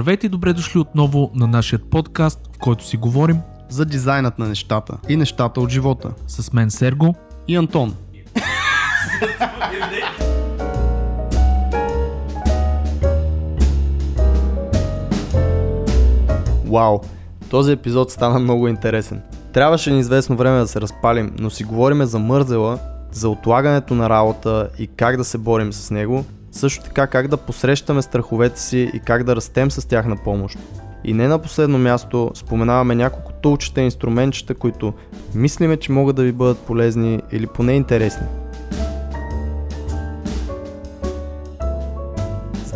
Здравейте и добре дошли отново на нашия подкаст, в който си говорим за дизайнът на нещата и нещата от живота. с мен Серго. И Антон. Вау, този епизод стана много интересен. Трябваше ни известно време да се разпалим, но си говориме за мързела, за отлагането на работа и как да се борим с него, също така как да посрещаме страховете си и как да растем с тях на помощ. И не на последно място споменаваме няколко тулчета и инструментчета, които мислиме, че могат да ви бъдат полезни или поне интересни.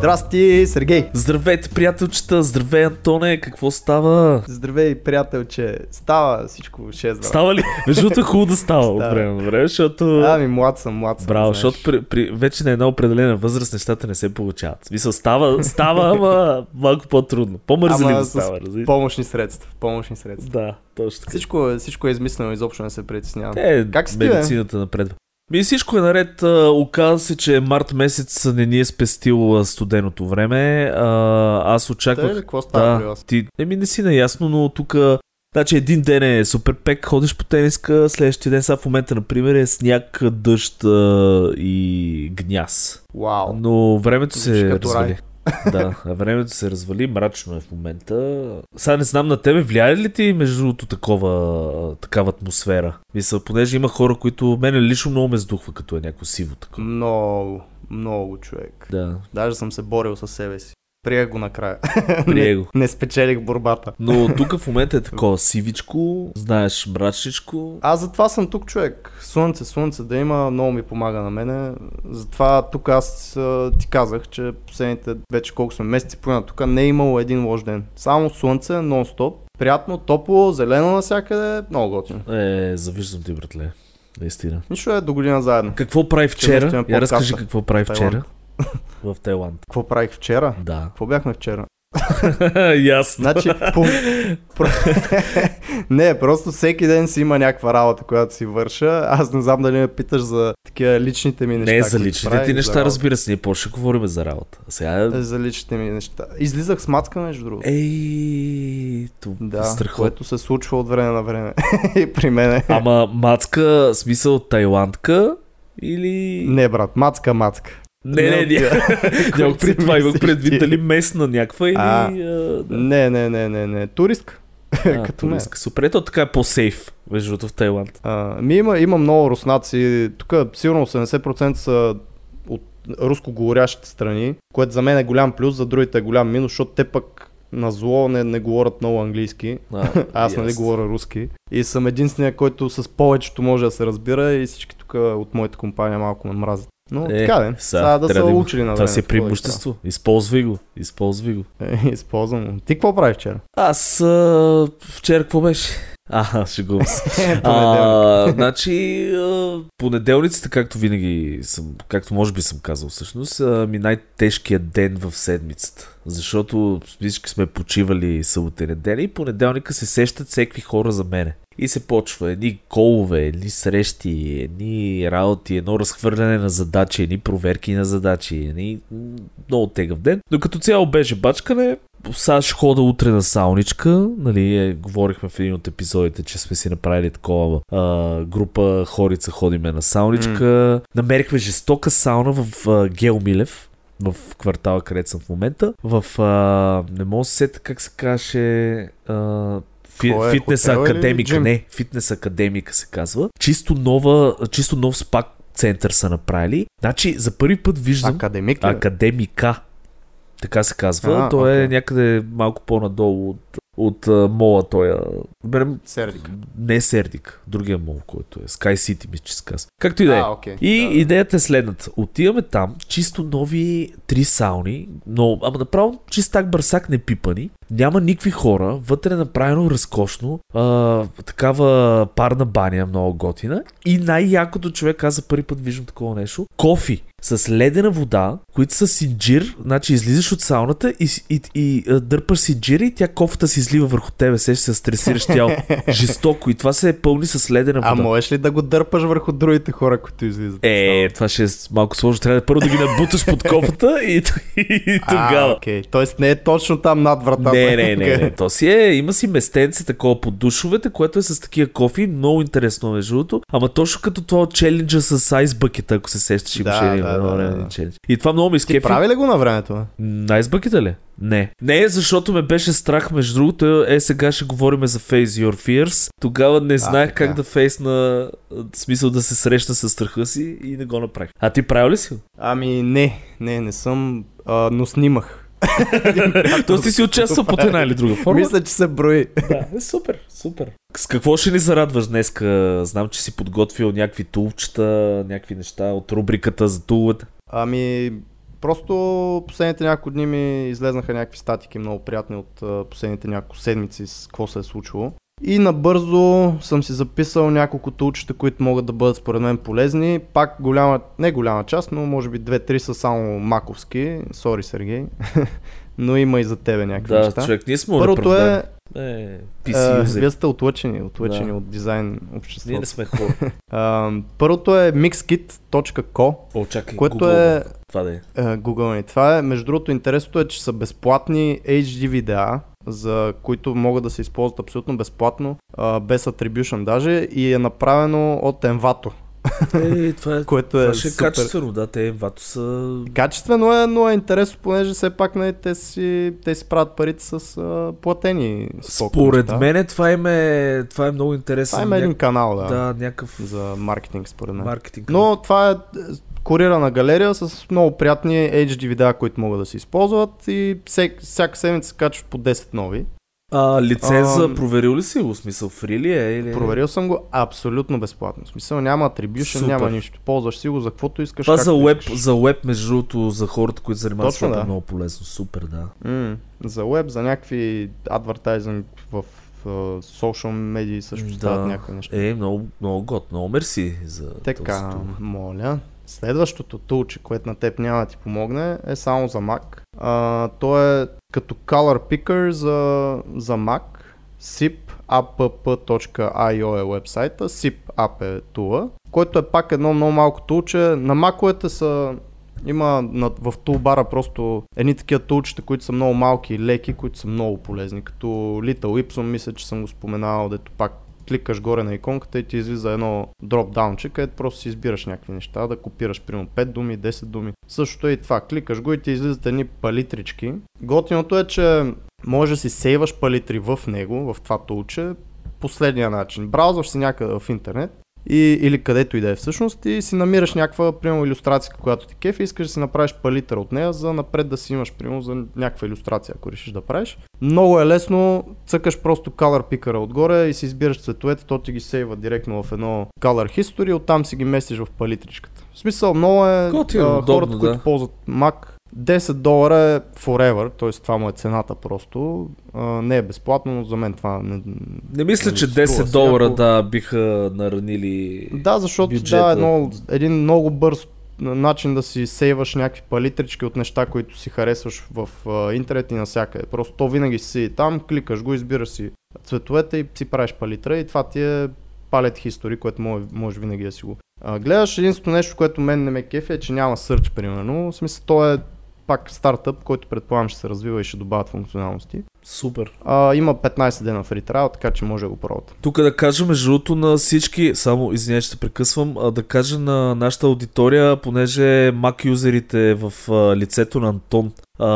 Здрасти, Сергей! Здравейте, приятелчета! Здравей, Антоне! Какво става? Здравей, приятелче! Става всичко 6 здраво. Става ли? Между другото е хубаво да става от време на време, защото... Ами, млад съм, млад съм. Браво, защото при, при, вече на една определена възраст нещата не се получават. В Смисъл, става, става, ама малко по-трудно. С става, разбираш? Помощни средства, помощни средства. Да, точно така. Всичко, е- всичко е измислено, изобщо не се притеснявам. Е, Как си медицината напредва. Ми всичко е наред. А, Оказа се, че март месец не ни е спестил студеното време. Аз очаквах ли, какво става Да, ти, еми не си наясно, но тук Значи един ден е супер пек, ходиш по тениска, следващия ден сега в момента, например, е сняг, дъжд и гняз. Вау. Но времето се развали. Да, времето се развали, мрачно е в момента. Сега не знам на тебе, влияе ли ти между другото такова, такава атмосфера? Мисля, понеже има хора, които мене лично много ме сдухва, като е някакво сиво такова. Много, много човек. Да, Даже съм се борил със себе си. Приех го накрая. прие не, го. не спечелих борбата. Но тук в момента е такова сивичко, знаеш, мрачничко. Аз затова съм тук, човек. Слънце, слънце да има, много ми помага на мене. Затова тук аз ти казах, че последните вече колко сме месеци половина тук не е имало един лош ден. Само слънце, нон-стоп. Приятно, топло, зелено навсякъде, много готино. Е, завиждам ти, братле. Наистина. Нищо е до година заедно. Какво прави вчера? Я разкажи какво прави вчера. В Тайланд. Какво правих вчера? Да. Какво бяхме вчера? Ясно. Значи, по... не, просто всеки ден си има някаква работа, която си върша. Аз не знам дали ме питаш за такива личните ми неща. Не, за личните ти неща, работа. разбира се, ние по-ще говорим за работа. Сега... За личните ми неща. Излизах с мацка, между другото. Ей, Да, е страхотно. което се случва от време на време. И при мене. Ама мацка, смисъл тайландка или... Не, брат, мацка, мацка. Не, не, не. Нямах пред това, имах мислиш предвид дали местна някаква или... А, а, да. Не, не, не, не, не. Туристка. А, като мен. туристка. Супер, ето така е по-сейф, между другото в Тайланд. А, ми има, има много руснаци. Тук сигурно 80% са от руско говорящите страни, което за мен е голям плюс, за другите е голям минус, защото те пък на зло не, не говорят много английски. А, Аз нали ясно. говоря руски. И съм единствения, който с повечето може да се разбира и всички тук от моята компания малко ме мразят. Но Е, така де, сега сега да са да учили на Това време. си е преимущество. Използвай го. Използвай го. Е, използвам. го. Ти какво прави вчера? Аз а, вчера какво беше? А, шегувам се. А, значи, а, понеделниците, както винаги съм, както може би съм казал всъщност, а, ми най-тежкият ден в седмицата. Защото всички сме почивали събота и неделя и понеделника се сещат всеки хора за мене. И се почва едни колове, едни срещи, едни работи, едно разхвърляне на задачи, едни проверки на задачи, едни много тегъв ден. Но като цяло беше бачкане, ще хода утре на сауничка, нали, е, говорихме в един от епизодите, че сме си направили такова а, група хорица ходиме на сауничка. Намерихме жестока сауна в а, Гел Милев, в квартала, където съм в момента. В, а, не мога да се сета как се каже, а, фи, е, фитнес академика, не, фитнес академика се казва. Чисто нова, чисто нов спак център са направили. Значи, за първи път виждам... Академик ли? Академика. Така се казва. А, той е окей. някъде малко по-надолу от, от а, мола той. а, Берем, Сердик. не Сердик, другия мол, който е. Sky City, мисля, че се казва. Както и да е. И Да. идеята е следната. Отиваме там, чисто нови три сауни, но, ама направо чистак бърсак не пипани. Няма никакви хора, вътре е направено разкошно, а, такава парна баня, много готина. И най-якото човек, аз за първи път виждам такова нещо, кофи с ледена вода, които са синджир, значи излизаш от сауната и, и, и, и дърпаш синджира и тя кофата си излива върху тебе, се се стресираш тяло. Жестоко и това се е пълни с ледена вода. А можеш ли да го дърпаш върху другите хора, които излизат? Е, това ще е малко сложно. Трябва да първо да ги набуташ под кофата и, и, и тогава. А, окей. Тоест не е точно там над вратата. Не, не, не, не. То си е, има си местенце такова под душовете, което е с такива кофи. Много интересно между другото. Ама точно като това челенджа с айс бъкета, ако се сещаш, имаше Да, да, да, да. челендж. И това много ми Ти скефи. прави ли го на времето? айс бъкета ли? Не. Не, защото ме беше страх, между другото, е сега ще говорим за Face Your Fears. Тогава не знаех така. как да фейсна, в смисъл да се срещна с страха си и не го направих. А ти правил ли си? Ами не, не, не съм, а, но снимах. То ти си участвал под една или друга форма? Мисля, че се брои. Да, е супер, супер. С какво ще ни зарадваш днеска? Знам, че си подготвил някакви тулчета, някакви неща от рубриката за туловете. Ами, просто последните няколко дни ми излезнаха някакви статики много приятни от последните няколко седмици с какво се е случило. И набързо съм си записал няколко тулчета, които могат да бъдат според мен полезни. Пак голяма, не голяма част, но може би две-три са само маковски. Сори, Сергей. но има и за тебе някакви Да, неща. човек, ние сме Първото е, Е, PC вие сте отлъчени, отлъчени Да. от дизайн Ние обществото. не сме хора. Първото е mixkit.co, О, чакай, което Google, е Това да е. е, Google. Това е, между другото, интересното е, че са безплатни HD видеа, за които могат да се използват абсолютно безплатно, а, без attribution даже, и е направено от Envato, Е, това е, което е това ще е супер. качествено, да, те вато са... Качествено е, но е интересно, понеже все пак не, те, си, те си правят парите с а, платени стоки Според неща. мен това им е, това е много интересно. Това има един канал, да, Да, някакъв за маркетинг, според мен. маркетинг. Но това е е, курирана галерия с много приятни HD видеа, които могат да се използват и всек, всяка седмица се качват по 10 нови. А, лиценза, Ам, проверил ли си го? Смисъл, фри ли е? Или... Проверил съм го абсолютно безплатно. Смисъл няма Супер. няма нищо. Ползваш си го за каквото искаш. Това за веб, искаш. за веб, между другото, за хората, които занимават с е да. много полезно. Супер, да. М, за веб, за някакви адвертайзинг в социал медии също Да. стават някакви неща. Е, много, много год, много мерси за Така, този моля. Следващото тулче, което на теб няма да ти помогне, е само за Mac. А, то е като Color Picker за, за Mac. zipapp.io е вебсайта, zip app е тула, който е пак едно много малко тулче. На маковете са има на, в тулбара просто едни такива тулчета, които са много малки и леки, които са много полезни, като Little Ipsum, мисля, че съм го споменавал, дето пак кликаш горе на иконката и ти излиза едно дропдаунче, където просто си избираш някакви неща, да копираш примерно 5 думи, 10 думи. Същото е и това. Кликаш го и ти излизат едни палитрички. Готиното е, че може да си сейваш палитри в него, в това тулче, последния начин. Браузваш си някъде в интернет и, или където и да е всъщност и си намираш някаква, примерно, иллюстрация, която ти кефи и искаш да си направиш палитър от нея, за напред да си имаш, примерно, за някаква иллюстрация, ако решиш да правиш. Много е лесно, цъкаш просто Color Picker отгоре и си избираш цветовете, то ти ги сейва директно в едно Color History, оттам си ги местиш в палитричката. В смисъл, много е Готино, а, удобно, хората, да. които ползват Mac, 10 долара е forever, т.е. това му е цената просто. А, не е безплатно, но за мен това не... Не мисля, че Струва 10 се, долара ако- да биха наранили Да, защото бюджета. да, едно, един много бърз начин да си сейваш някакви палитрички от неща, които си харесваш в а, интернет и навсякъде. Просто то винаги си там, кликаш го, избираш си цветовете и си правиш палитра и това ти е палет хистори, което може, може винаги да си го а, гледаш. Единственото нещо, което мен не ме кефи е, че няма сърч, примерно. В смисъл, то е пак стартъп, който предполагам ще се развива и ще добавят функционалности. Супер. А, има 15 дена фри trial, така че може да го пробвате. Тук да кажа между другото на всички, само извиняй, че те прекъсвам, а, да кажа на нашата аудитория, понеже Mac юзерите в а, лицето на Антон а,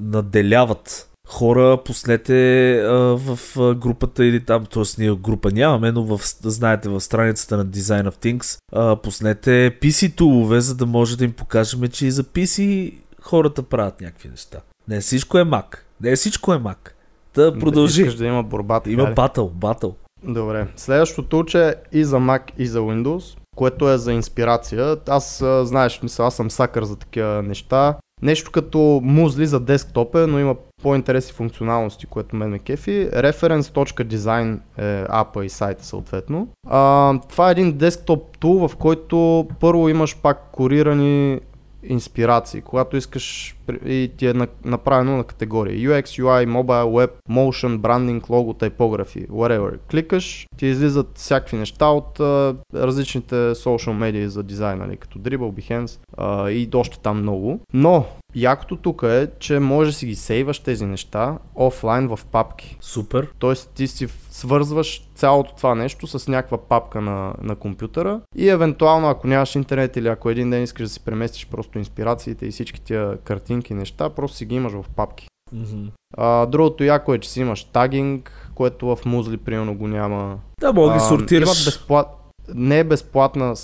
наделяват хора, послете а, в а, групата или там, т.е. ние група нямаме, но в, знаете в страницата на Design of Things, а, послете PC тулове, за да може да им покажем, че и за PC хората правят някакви неща. Не всичко е Mac. Не всичко е Mac. Да продължи. Искаш да има борба, така Има батъл, батъл. Добре. Следващото уче е и за Mac, и за Windows, което е за инспирация. Аз, знаеш, мисля, аз съм сакър за такива неща. Нещо като музли за десктоп е, но има по-интересни функционалности, което мен ме кефи. Reference.design е апа и сайта съответно. А, това е един десктоп тул, в който първо имаш пак корирани инспирации, когато искаш и ти е направено на категории UX, UI, Mobile, Web, Motion, Branding, Logo, Typography, whatever. Кликаш, ти излизат всякакви неща от а, различните social медии за дизайн, нали, като Dribble, Behance а, и още там много. Но Якото тук е, че може да си ги сейваш тези неща офлайн в папки. Супер. Тоест ти си свързваш цялото това нещо с някаква папка на, на компютъра и евентуално ако нямаш интернет или ако един ден искаш да си преместиш просто инспирациите и всички тия картинки неща, просто си ги имаш в папки. Mm-hmm. А, другото яко е, че си имаш тагинг, което в Музли примерно го няма. Да, мога да ги сортираш. Имат безплат... Не е безплатна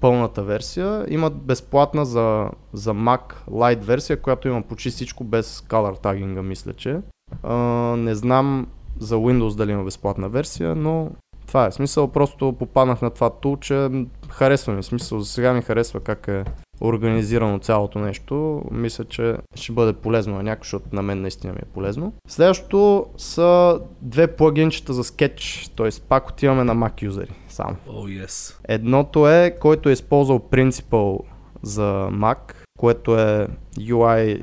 пълната версия. Имат безплатна за, за Mac Lite версия, която има почти всичко без color тагинга, мисля, че. А, не знам за Windows дали има безплатна версия, но това е смисъл. Просто попаднах на това тул, че харесва ми. Смисъл, за сега ми харесва как е организирано цялото нещо. Мисля, че ще бъде полезно на някой, защото на мен наистина ми е полезно. Следващото са две плагинчета за скетч, т.е. пак отиваме на Mac юзери само. Oh, yes. Едното е, който е използвал Principal за Mac, което е UI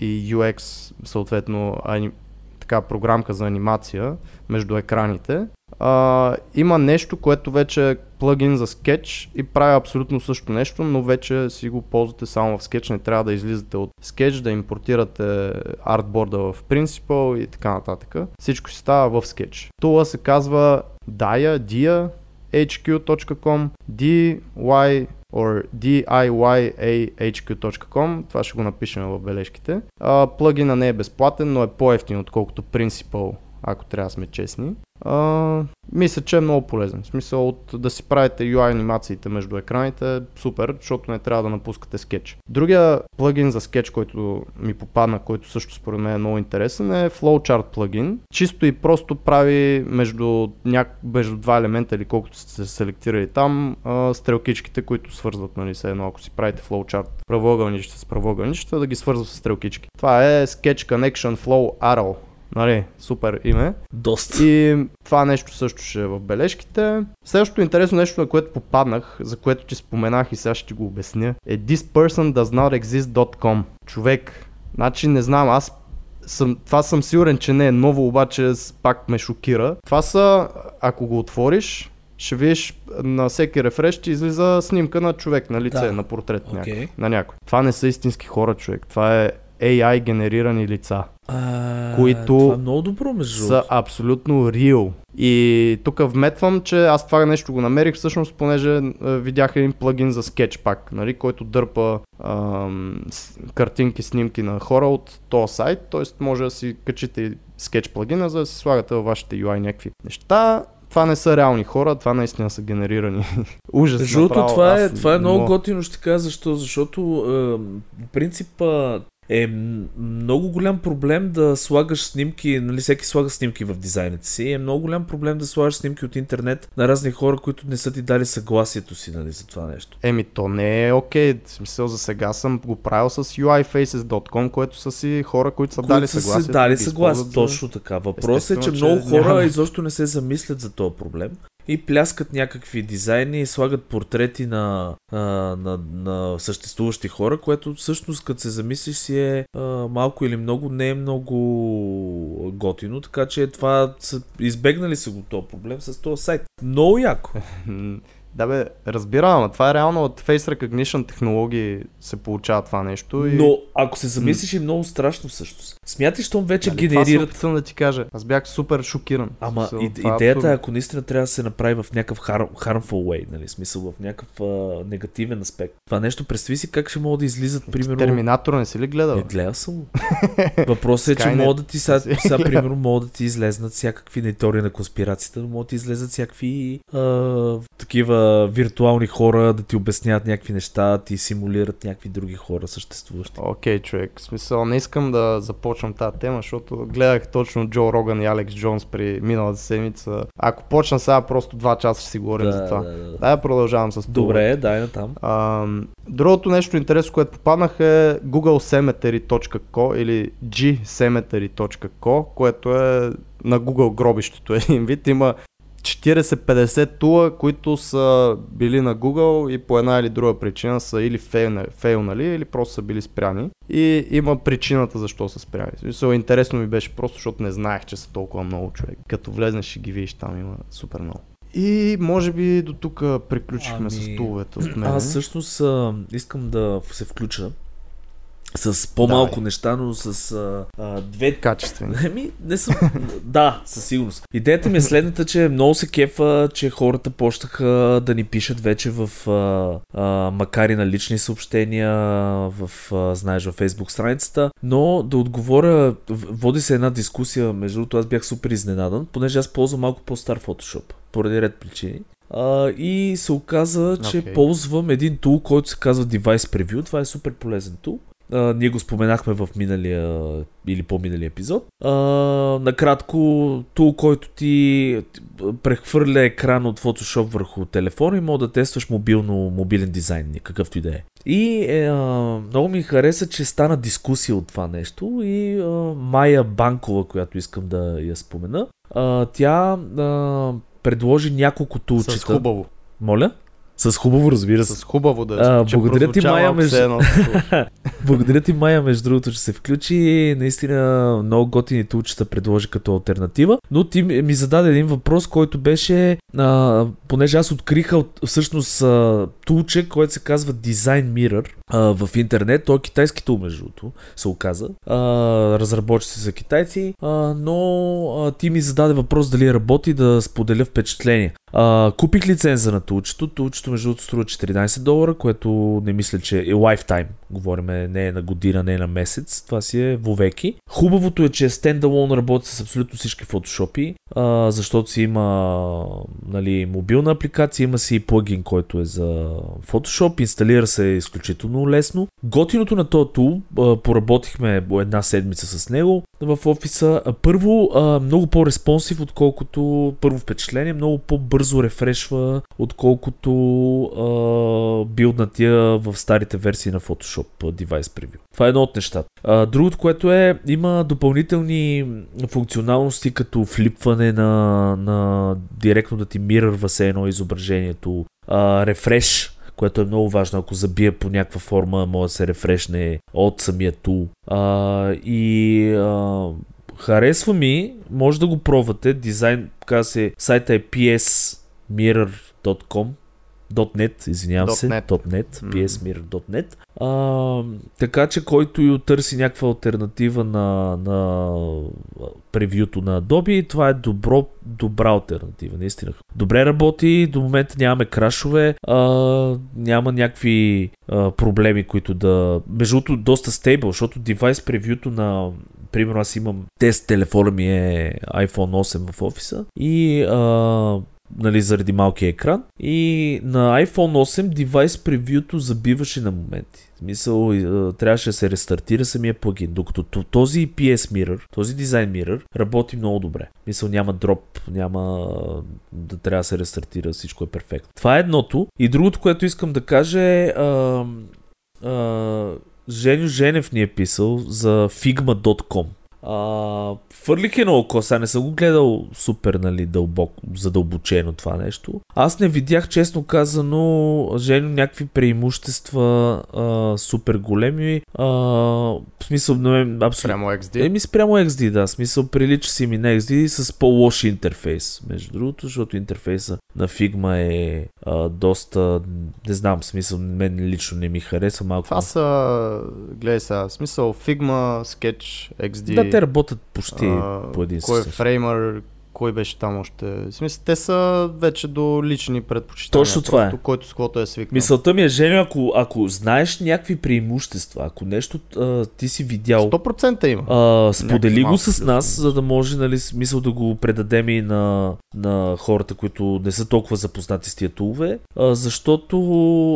и UX, съответно ани... така програмка за анимация между екраните. А, има нещо, което вече плагин за скетч и прави абсолютно също нещо, но вече си го ползвате само в скетч, не трябва да излизате от скетч, да импортирате артборда в Principal и така нататък. Всичко си става в скетч. Това се казва Dia, Dia, hq.com, dy or diyahq.com, това ще го напишем в бележките. А, плагина не е безплатен, но е по-ефтин отколкото Principal, ако трябва да сме честни. А, мисля, че е много полезен. В смисъл от да си правите UI анимациите между екраните супер, защото не трябва да напускате скетч. Другия плагин за скетч, който ми попадна, който също според мен е много интересен е Flowchart плагин. Чисто и просто прави между, няк... между два елемента или колкото сте се селектирали там а, стрелкичките, които свързват, нали, се едно, ако си правите Flowchart правоъгълничета с правоъгълничета, да ги свързва с стрелкички. Това е Sketch Connection Flow Arrow Нали, супер име. Доста. И това нещо също ще е в бележките. Следващото интересно нещо, на което попаднах, за което ти споменах и сега ще ти го обясня, е thispersondoesnotexist.com. Човек, значи не знам, аз съм, това съм сигурен, че не е ново, обаче пак ме шокира. Това са, ако го отвориш, ще видиш на всеки рефреш ще излиза снимка на човек на лице, да. на портрет okay. някой, на някой. Това не са истински хора, човек. Това е AI генерирани лица. А, които това е много добро, между са абсолютно real. И тук вметвам, че аз това нещо го намерих всъщност, понеже е, видях един плагин за пак, нали, който дърпа ам, картинки, снимки на хора от този сайт, т.е. може да си качите скетч плагина, за да си слагате във вашите UI някакви неща това не са реални хора, това наистина са генерирани. Ужас. Защото това е, това е много готино, ще кажа защо. Защото е, принципа е много голям проблем да слагаш снимки, нали всеки слага снимки в дизайните си, е много голям проблем да слагаш снимки от интернет на разни хора, които не са ти дали съгласието си нали, за това нещо. Еми то не е окей, okay. в смисъл за сега съм го правил с uifaces.com, което са си хора, които са които дали са съгласие. дали съгласие, точно така. Въпросът е, че много хора няма... изобщо не се замислят за този проблем и пляскат някакви дизайни и слагат портрети на, на, на съществуващи хора, което всъщност като се замислиш си е малко или много не е много готино, така че това са, избегнали са го този проблем с този сайт. Много яко. Да бе, разбирам, но това е реално от Face Recognition технологии се получава това нещо. И... Но ако се замислиш е много страшно всъщност. Смяташ, че вече нали, генерират... Това да ти кажа. Аз бях супер шокиран. Ама и, е идеята е, ако наистина трябва да се направи в някакъв har- harmful way, нали, смисъл в някакъв а, негативен аспект. Това нещо, представи си как ще могат да излизат, примерно... Терминатор не си ли гледал? Не, гледал съм. Въпросът е, че могат да ти сега, сега, примерно, могат да ти излезнат всякакви на теория на конспирацията, но могат да излезат всякакви а, такива виртуални хора да ти обясняват някакви неща, ти симулират някакви други хора съществуващи. Окей, okay, човек. В смисъл, не искам да започвам тази тема, защото гледах точно Джо Роган и Алекс Джонс при миналата седмица. Ако почна сега, просто два часа ще си говорим Да, за това. да, да. Дай да продължавам с това. Добре, дай на там. А, другото нещо интересно, което попаднах е googlecemetery.co или gcemetery.co, което е на Google гробището един вид. Има 40-50 тула, които са били на Google и по една или друга причина са или фейлнали, фейлнали или просто са били спряни. И има причината защо са спряни. Смисъл, интересно ми беше просто, защото не знаех, че са толкова много човек. Като влезнеш и ги видиш, там има супер много. И може би до тук приключихме Ами, с туловете от мен. Аз всъщност искам да се включа с по-малко Давай. неща, но с а, а, две Качествени. Еми, не съм. да, със сигурност. Идеята ми е следната, че много се кефа, че хората почнаха да ни пишат вече в, а, а, макар и на лични съобщения, в, а, знаеш, във Facebook страницата, но да отговоря, води се една дискусия, между другото аз бях супер изненадан, понеже аз ползвам малко по-стар Photoshop, поради ред причини. А, и се оказа, че Окей. ползвам един тул, който се казва Device Preview. Това е супер полезен тул. А, ние го споменахме в миналия или по-миналия епизод. А, накратко, тул, който ти прехвърля екран от Photoshop върху телефона и мога да тестваш мобилно, мобилен дизайн, какъвто и да е. И е, много ми хареса, че стана дискусия от това нещо и а, Майя Банкова, която искам да я спомена, а, тя а, предложи няколко тулчета. С хубаво. Моля? С хубаво, разбира се. С хубаво да А, благодаря ти, Майя, между- едно Благодаря ти, Майя, между другото, че се включи. Наистина много готини тулчета предложи като альтернатива. Но ти ми зададе един въпрос, който беше, а, понеже аз откриха от, всъщност а, тулче, което се казва Design Mirror в интернет. Той е китайски тул, между другото, се оказа. Разработчици са китайци, но ти ми зададе въпрос дали работи да споделя впечатление. А, купих лиценза на тулчето. Тулчето, между другото, струва 14 долара, което не мисля, че е lifetime. Говориме не е на година, не е на месец. Това си е вовеки. Хубавото е, че стендалон работи с абсолютно всички фотошопи, а, защото си има нали, мобилна апликация, има си и плагин, който е за Photoshop, инсталира се изключително лесно. Готиното на този тул, поработихме една седмица с него в офиса. Първо, много по-респонсив, отколкото първо впечатление, много по-бързо рефрешва, отколкото билднатия в старите версии на Photoshop Device Preview. Това е едно от нещата. Другото, което е, има допълнителни функционалности, като флипване на, на директно да ти мирърва се едно изображението, рефреш, което е много важно, ако забие по някаква форма, може да се рефрешне от самия тул. А, и а, харесва ми, може да го пробвате, дизайн, казва се, сайта е psmirror.com .net, извинявам се, .net. .net, Мгм. psmirror.net. А, така че който и търси някаква альтернатива на, на превюто на Adobe, това е добро, добра альтернатива, наистина. Добре работи, до момента нямаме крашове, а, няма някакви а, проблеми, които да... Между другото, доста стейбъл, защото девайс превюто на Примерно аз имам тест, телефона ми е iPhone 8 в офиса и а, нали, заради малкия екран. И на iPhone 8 девайс превюто забиваше на моменти. В смисъл, трябваше да се рестартира самия плагин, докато този PS Mirror, този дизайн Mirror работи много добре. В смисъл, няма дроп, няма да трябва да се рестартира, всичко е перфектно. Това е едното. И другото, което искам да кажа е а, а, Женю Женев ни е писал за figma.com. А, фърлих е на око, сега не съм го гледал супер, нали, дълбоко, задълбочено това нещо. Аз не видях, честно казано, Женю някакви преимущества а, супер големи. А, в смисъл, не, абсолютно. Прямо XD. Еми спрямо XD, да. Смисъл прилича си ми на XD с по-лош интерфейс. Между другото, защото интерфейса на Figma е а, доста, не знам, смисъл, мен лично не ми харесва малко. Това са, гледай сега, смисъл Figma, Sketch, XD. Да, те работят почти а, по един Кой е фреймър, кой беше там още. В смисъл, те са вече до лични предпочитания. Точно това е. Който с каквото е свикнал. Мисълта ми е, Женя, ако, ако знаеш някакви преимущества, ако нещо а, ти си видял, 100% има. а, сподели го с нас, за да може, нали, смисъл да го предадем и на, на хората, които не са толкова запознати с тия тулове, а, защото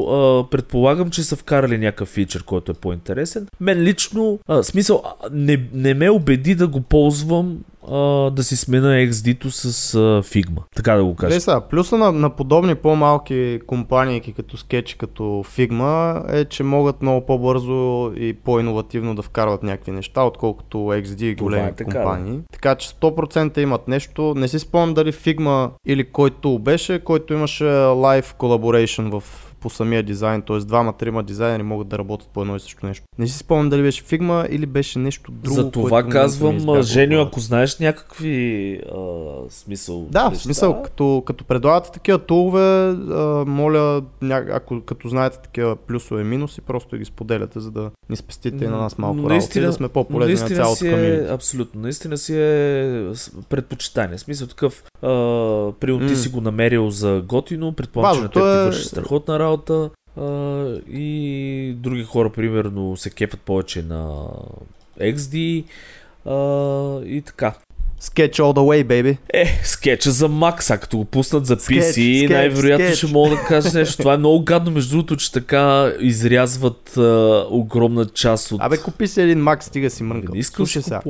а, предполагам, че са вкарали някакъв фичър, който е по-интересен. Мен лично, а, смисъл, а, не, не ме убеди да го ползвам а, да си смена XD-то с а, Figma. Така да го кажа. Сега, плюса на, на подобни по-малки компании като Sketch, като Figma е, че могат много по-бързо и по-инновативно да вкарват някакви неща, отколкото XD и големи е така, компании. Така че 100% имат нещо. Не си спомням дали Figma или който беше, който имаше live collaboration в по самия дизайн, т.е. двама-трима дизайнери могат да работят по едно и също нещо. Не си спомням дали беше Figma или беше нещо друго. За това казвам, Женю, ако знаеш някакви а, смисъл. Да, неща, смисъл, като, като предлагате такива тулове, а, моля, ня... ако като знаете такива плюсове и минуси, просто ги споделяте, за да ни спестите на нас малко работа наистина- и да сме по-полезни на цялото си е, абсолютно, наистина си е предпочитание. Смисъл такъв, примерно ти М. си го намерил за готино, предполагам, че на теб ти е- върши страхотна работа. А, и други хора, примерно, се кефат повече на XD а, и така. Sketch all the way, baby. Е, скетча за Mac, а като го пуснат за PC, скетч, най-вероятно скетч. ще мога да кажа нещо. Това е много гадно, между другото, че така изрязват а, огромна част от... Абе, купи си един Mac, стига си мрънкал. не искам Слушай сега.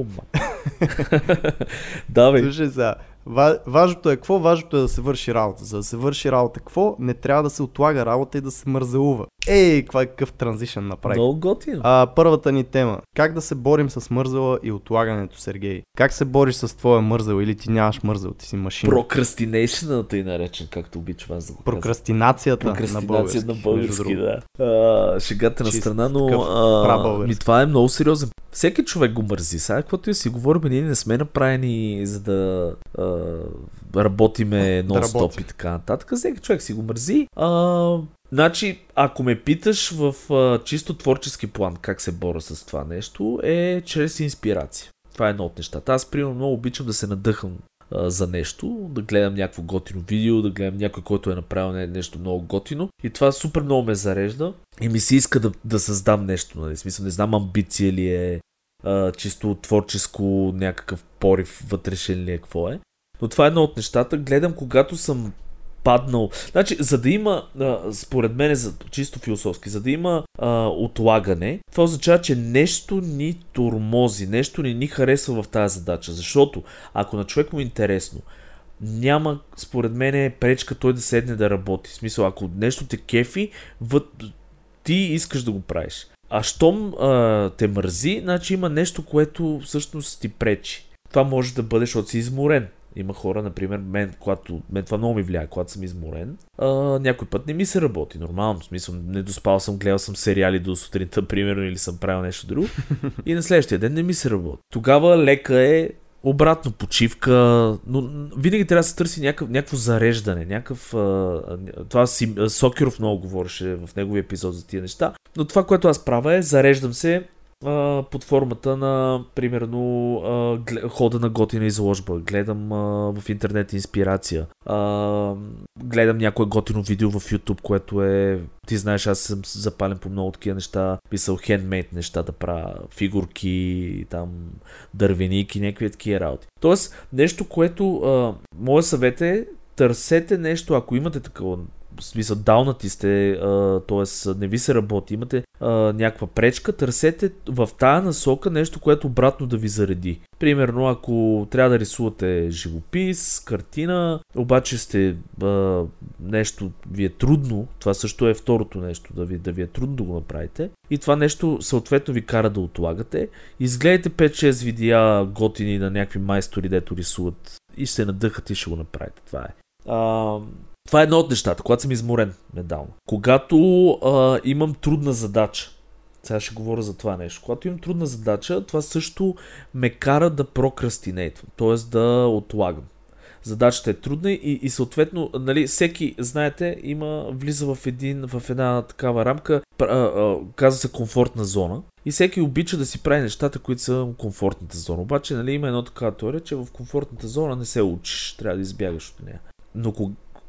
да, бе. Слушай сега. Ва- Важното е какво? Важното е да се върши работа. За да се върши работа какво? Не трябва да се отлага работа и да се мързелува. Ей, каква е какъв транзишън направи. Много готино. А, първата ни тема. Как да се борим с мързела и отлагането, Сергей? Как се бориш с твоя мързел или ти нямаш мързел, ти си машина? Прокрастинейшната и наречен, както обичам аз да го казвам. Прокрастинацията, на български. на български, да. А, шегата на страна, но а, ми, това е много сериозен. Всеки човек го мързи. Сега, каквото и си говорим, ние не сме направени за да а, работиме Да нон-стоп работи. и така нататък. Всеки човек си го мързи. А, значи, ако ме питаш в а, чисто творчески план как се боря с това нещо, е чрез инспирация. Това е едно от нещата. Аз, примерно, много обичам да се надъхам за нещо, да гледам някакво готино видео, да гледам някой, който е направил не- нещо много готино. И това супер много ме зарежда и ми се иска да, да създам нещо. Нали? Смисъл, не знам амбиция ли е, а, чисто творческо някакъв порив вътрешен ли е, какво е. Но това е едно от нещата. Гледам, когато съм паднал. Значи, за да има, според мен, чисто философски, за да има а, отлагане, това означава, че нещо ни тормози, нещо не ни харесва в тази задача. Защото, ако на човек му е интересно, няма, според мен, пречка той да седне да работи. В смисъл, ако нещо те кефи, въд... ти искаш да го правиш. А щом а, те мързи, значи има нещо, което всъщност ти пречи. Това може да бъде, защото си изморен. Има хора, например, мен, когато, мен това много ми влияе, когато съм изморен, а, някой път не ми се работи, нормално, в смисъл, не доспал съм, гледал съм сериали до сутринта, примерно, или съм правил нещо друго, и на следващия ден не ми се работи. Тогава лека е обратно почивка, но винаги трябва да се търси някакъв, някакво зареждане, някакъв... А, това си, Сокеров много говореше в неговия епизод за тия неща, но това, което аз правя е зареждам се под формата на, примерно, а, гле- хода на готина изложба, гледам а, в интернет инспирация, а, гледам някое готино видео в YouTube, което е, ти знаеш, аз съм запален по много такива неща, писал хендмейд неща да правя, фигурки, там, дървеники, някакви такива работи. Тоест, нещо, което, а, моят съвет е, търсете нещо, ако имате такова в смисъл, даунати сте, т.е. не ви се работи, имате а, някаква пречка, търсете в тая насока нещо, което обратно да ви зареди. Примерно, ако трябва да рисувате живопис, картина, обаче сте а, нещо ви е трудно, това също е второто нещо, да ви, да ви е трудно да го направите, и това нещо съответно ви кара да отлагате, изгледайте 5-6 видеа готини на някакви майстори, дето рисуват и се надъхат и ще го направите. Това е. А, това е едно от нещата, когато съм изморен медално. Когато а, имам трудна задача, сега ще говоря за това нещо. Когато имам трудна задача, това също ме кара да прокрастинейтвам, т.е. да отлагам. Задачата е трудна и, и съответно, нали, всеки, знаете, има, влиза в, един, в една такава рамка, а, а, казва се комфортна зона. И всеки обича да си прави нещата, които са комфортната зона. Обаче, нали, има едно такава теория, че в комфортната зона не се учиш, трябва да избягаш от нея. Но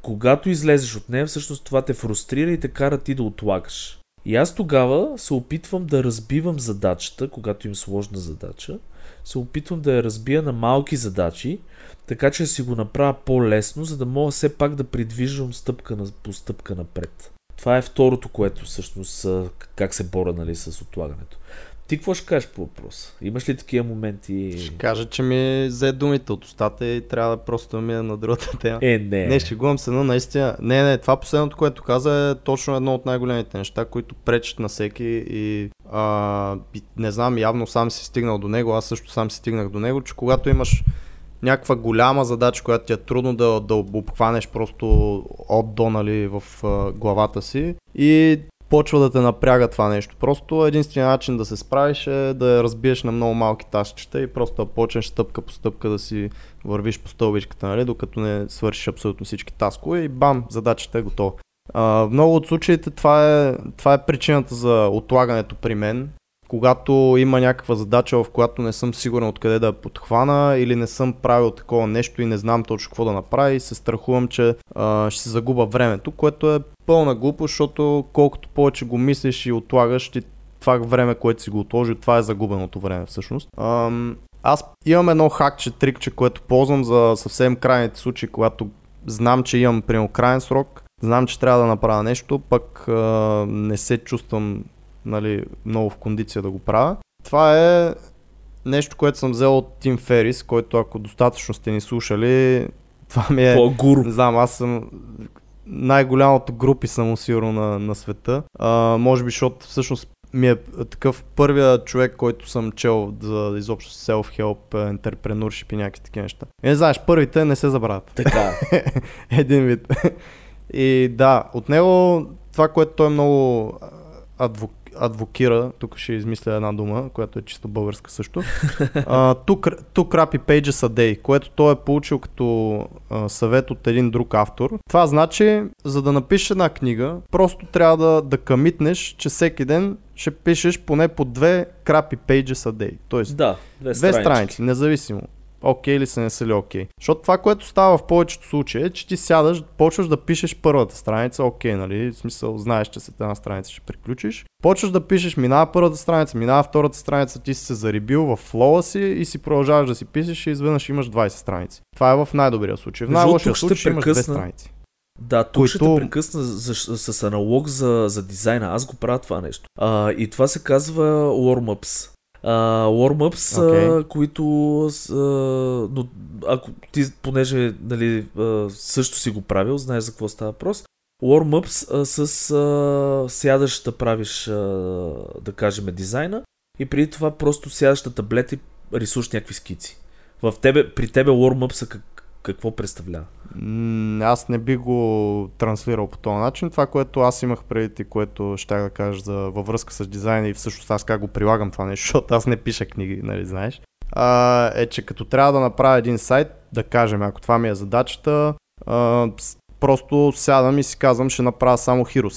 когато излезеш от нея, всъщност това те фрустрира и те кара ти да отлагаш. И аз тогава се опитвам да разбивам задачата, когато им сложна задача, се опитвам да я разбия на малки задачи, така че си го направя по-лесно, за да мога все пак да придвижвам стъпка на, по стъпка напред. Това е второто, което всъщност как се боря нали, с отлагането. Ти какво ще кажеш по въпрос? Имаш ли такива моменти? Ще кажа, че ми взе думите от устата и трябва да просто ми е на другата тема. Е, не. Не, шегувам се, но наистина. Не, не, това последното, което каза е точно едно от най-големите неща, които пречат на всеки и, а, не знам, явно сам си стигнал до него, аз също сам си стигнах до него, че когато имаш някаква голяма задача, която ти е трудно да, да обхванеш просто от до нали, в главата си и почва да те напряга това нещо. Просто единственият начин да се справиш е да я разбиеш на много малки тасчета и просто да почнеш стъпка по стъпка да си вървиш по стълбичката, нали, докато не свършиш абсолютно всички таскове и бам, задачата е готова. А, в много от случаите това е, това е причината за отлагането при мен когато има някаква задача, в която не съм сигурен откъде да я подхвана или не съм правил такова нещо и не знам точно какво да направя и се страхувам, че а, ще се загуба времето, което е пълна глупост, защото колкото повече го мислиш и отлагаш, ти това време, което си го отложил, това е загубеното време всъщност. Ам, аз имам едно хакче, трикче, което ползвам за съвсем крайните случаи, когато знам, че имам примерно крайен срок, знам, че трябва да направя нещо, пък а, не се чувствам нали, много в кондиция да го правя. Това е нещо, което съм взел от Тим Ферис, който ако достатъчно сте ни слушали, това ми е... По-гуру. Не знам, аз съм най-голямото групи съм сигурно на, на света. А, може би, защото всъщност ми е такъв първия човек, който съм чел за изобщо self-help, entrepreneurship и някакви такива неща. И не знаеш, първите не се забравят. Така. Един вид. И да, от него това, което той е много адвок адвокира, тук ще измисля една дума, която е чисто българска също, crappy pages a day, което той е получил като uh, съвет от един друг автор. Това значи, за да напишеш една книга, просто трябва да, да камитнеш, че всеки ден ще пишеш поне по две crappy pages a day. Тоест, да, две, две страници, независимо окей okay ли са, не са ли окей. Okay. Защото това, което става в повечето случаи е, че ти сядаш, почваш да пишеш първата страница, окей, okay, нали, в смисъл, знаеш, че след една страница ще приключиш. Почваш да пишеш, минава първата страница, минава втората страница, ти си се зарибил в флоа си и си продължаваш да си пишеш и изведнъж имаш 20 страници. Това е в най-добрия случай. В най-лошия случай имаш две страници. Да, тук които... ще те прекъсна с аналог за, за дизайна. Аз го правя това нещо. А, и това се казва warm-ups warm-ups, okay. които uh, но ако ти, понеже нали, uh, също си го правил, знаеш за какво става въпрос, warm-ups uh, с uh, сядаш да правиш, uh, да кажем, дизайна и преди това просто сядаш на таблет и рисуваш някакви скици. В тебе, при тебе warm-ups какво представлява? Аз не би го транслирал по този начин. Това, което аз имах преди и което ще да кажа за, във връзка с дизайна и всъщност аз как го прилагам това нещо, защото аз не пиша книги, нали знаеш, а, е, че като трябва да направя един сайт, да кажем, ако това ми е задачата, а, просто сядам и си казвам, ще направя само хиро.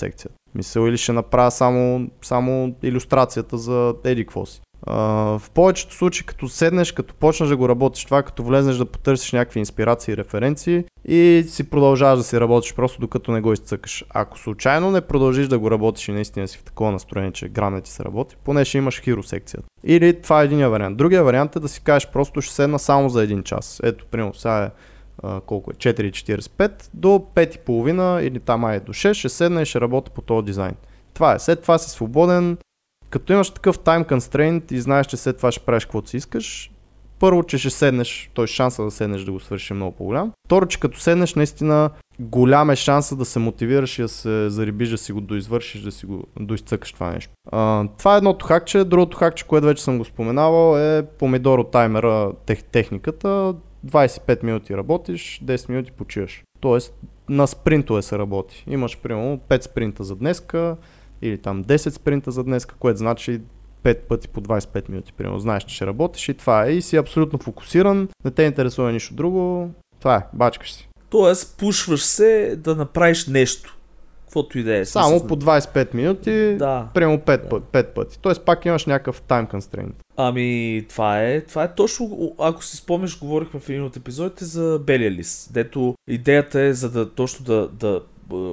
Мисъл или ще направя само, само иллюстрацията за еди какво си. В повечето случаи, като седнеш, като почнеш да го работиш това, като влезнеш да потърсиш някакви инспирации и референции и си продължаваш да си работиш просто докато не го изцъкаш. Ако случайно не продължиш да го работиш и наистина си в такова настроение, че грам ти се работи, поне ще имаш хиро секцията. Или това е един вариант. Другия вариант е да си кажеш просто ще седна само за един час. Ето, примерно, сега е uh, колко е, 4.45 до 5.30 или там е до 6, ще седна и ще работя по този дизайн. Това е. След това си свободен, като имаш такъв time constraint и знаеш, че след това ще правиш каквото си искаш, първо, че ще седнеш, т.е. шанса да седнеш да го свършиш е много по-голям. Второ, че като седнеш, наистина голям е шанса да се мотивираш и да се зарибиш, да си го доизвършиш, да си го доизцъкаш това нещо. А, това е едното хакче. Другото хакче, което вече съм го споменавал е помидоро таймера тех, техниката. 25 минути работиш, 10 минути почиваш. Тоест на спринтове се работи. Имаш примерно 5 спринта за днеска, или там 10 спринта за днес, което значи 5 пъти по 25 минути, примерно. Знаеш, че ще работиш и това е. И си абсолютно фокусиран, не те интересува нищо друго. Това е, бачкаш си. Тоест, пушваш се да направиш нещо. каквото и да е. Само по 25 минути, Да. прямо 5, Да. пъти, 5 пъти. Тоест пак имаш някакъв time constraint. Ами, това е, това е точно, ако си спомняш, говорихме в един от епизодите за белия лист, дето идеята е за да точно да, да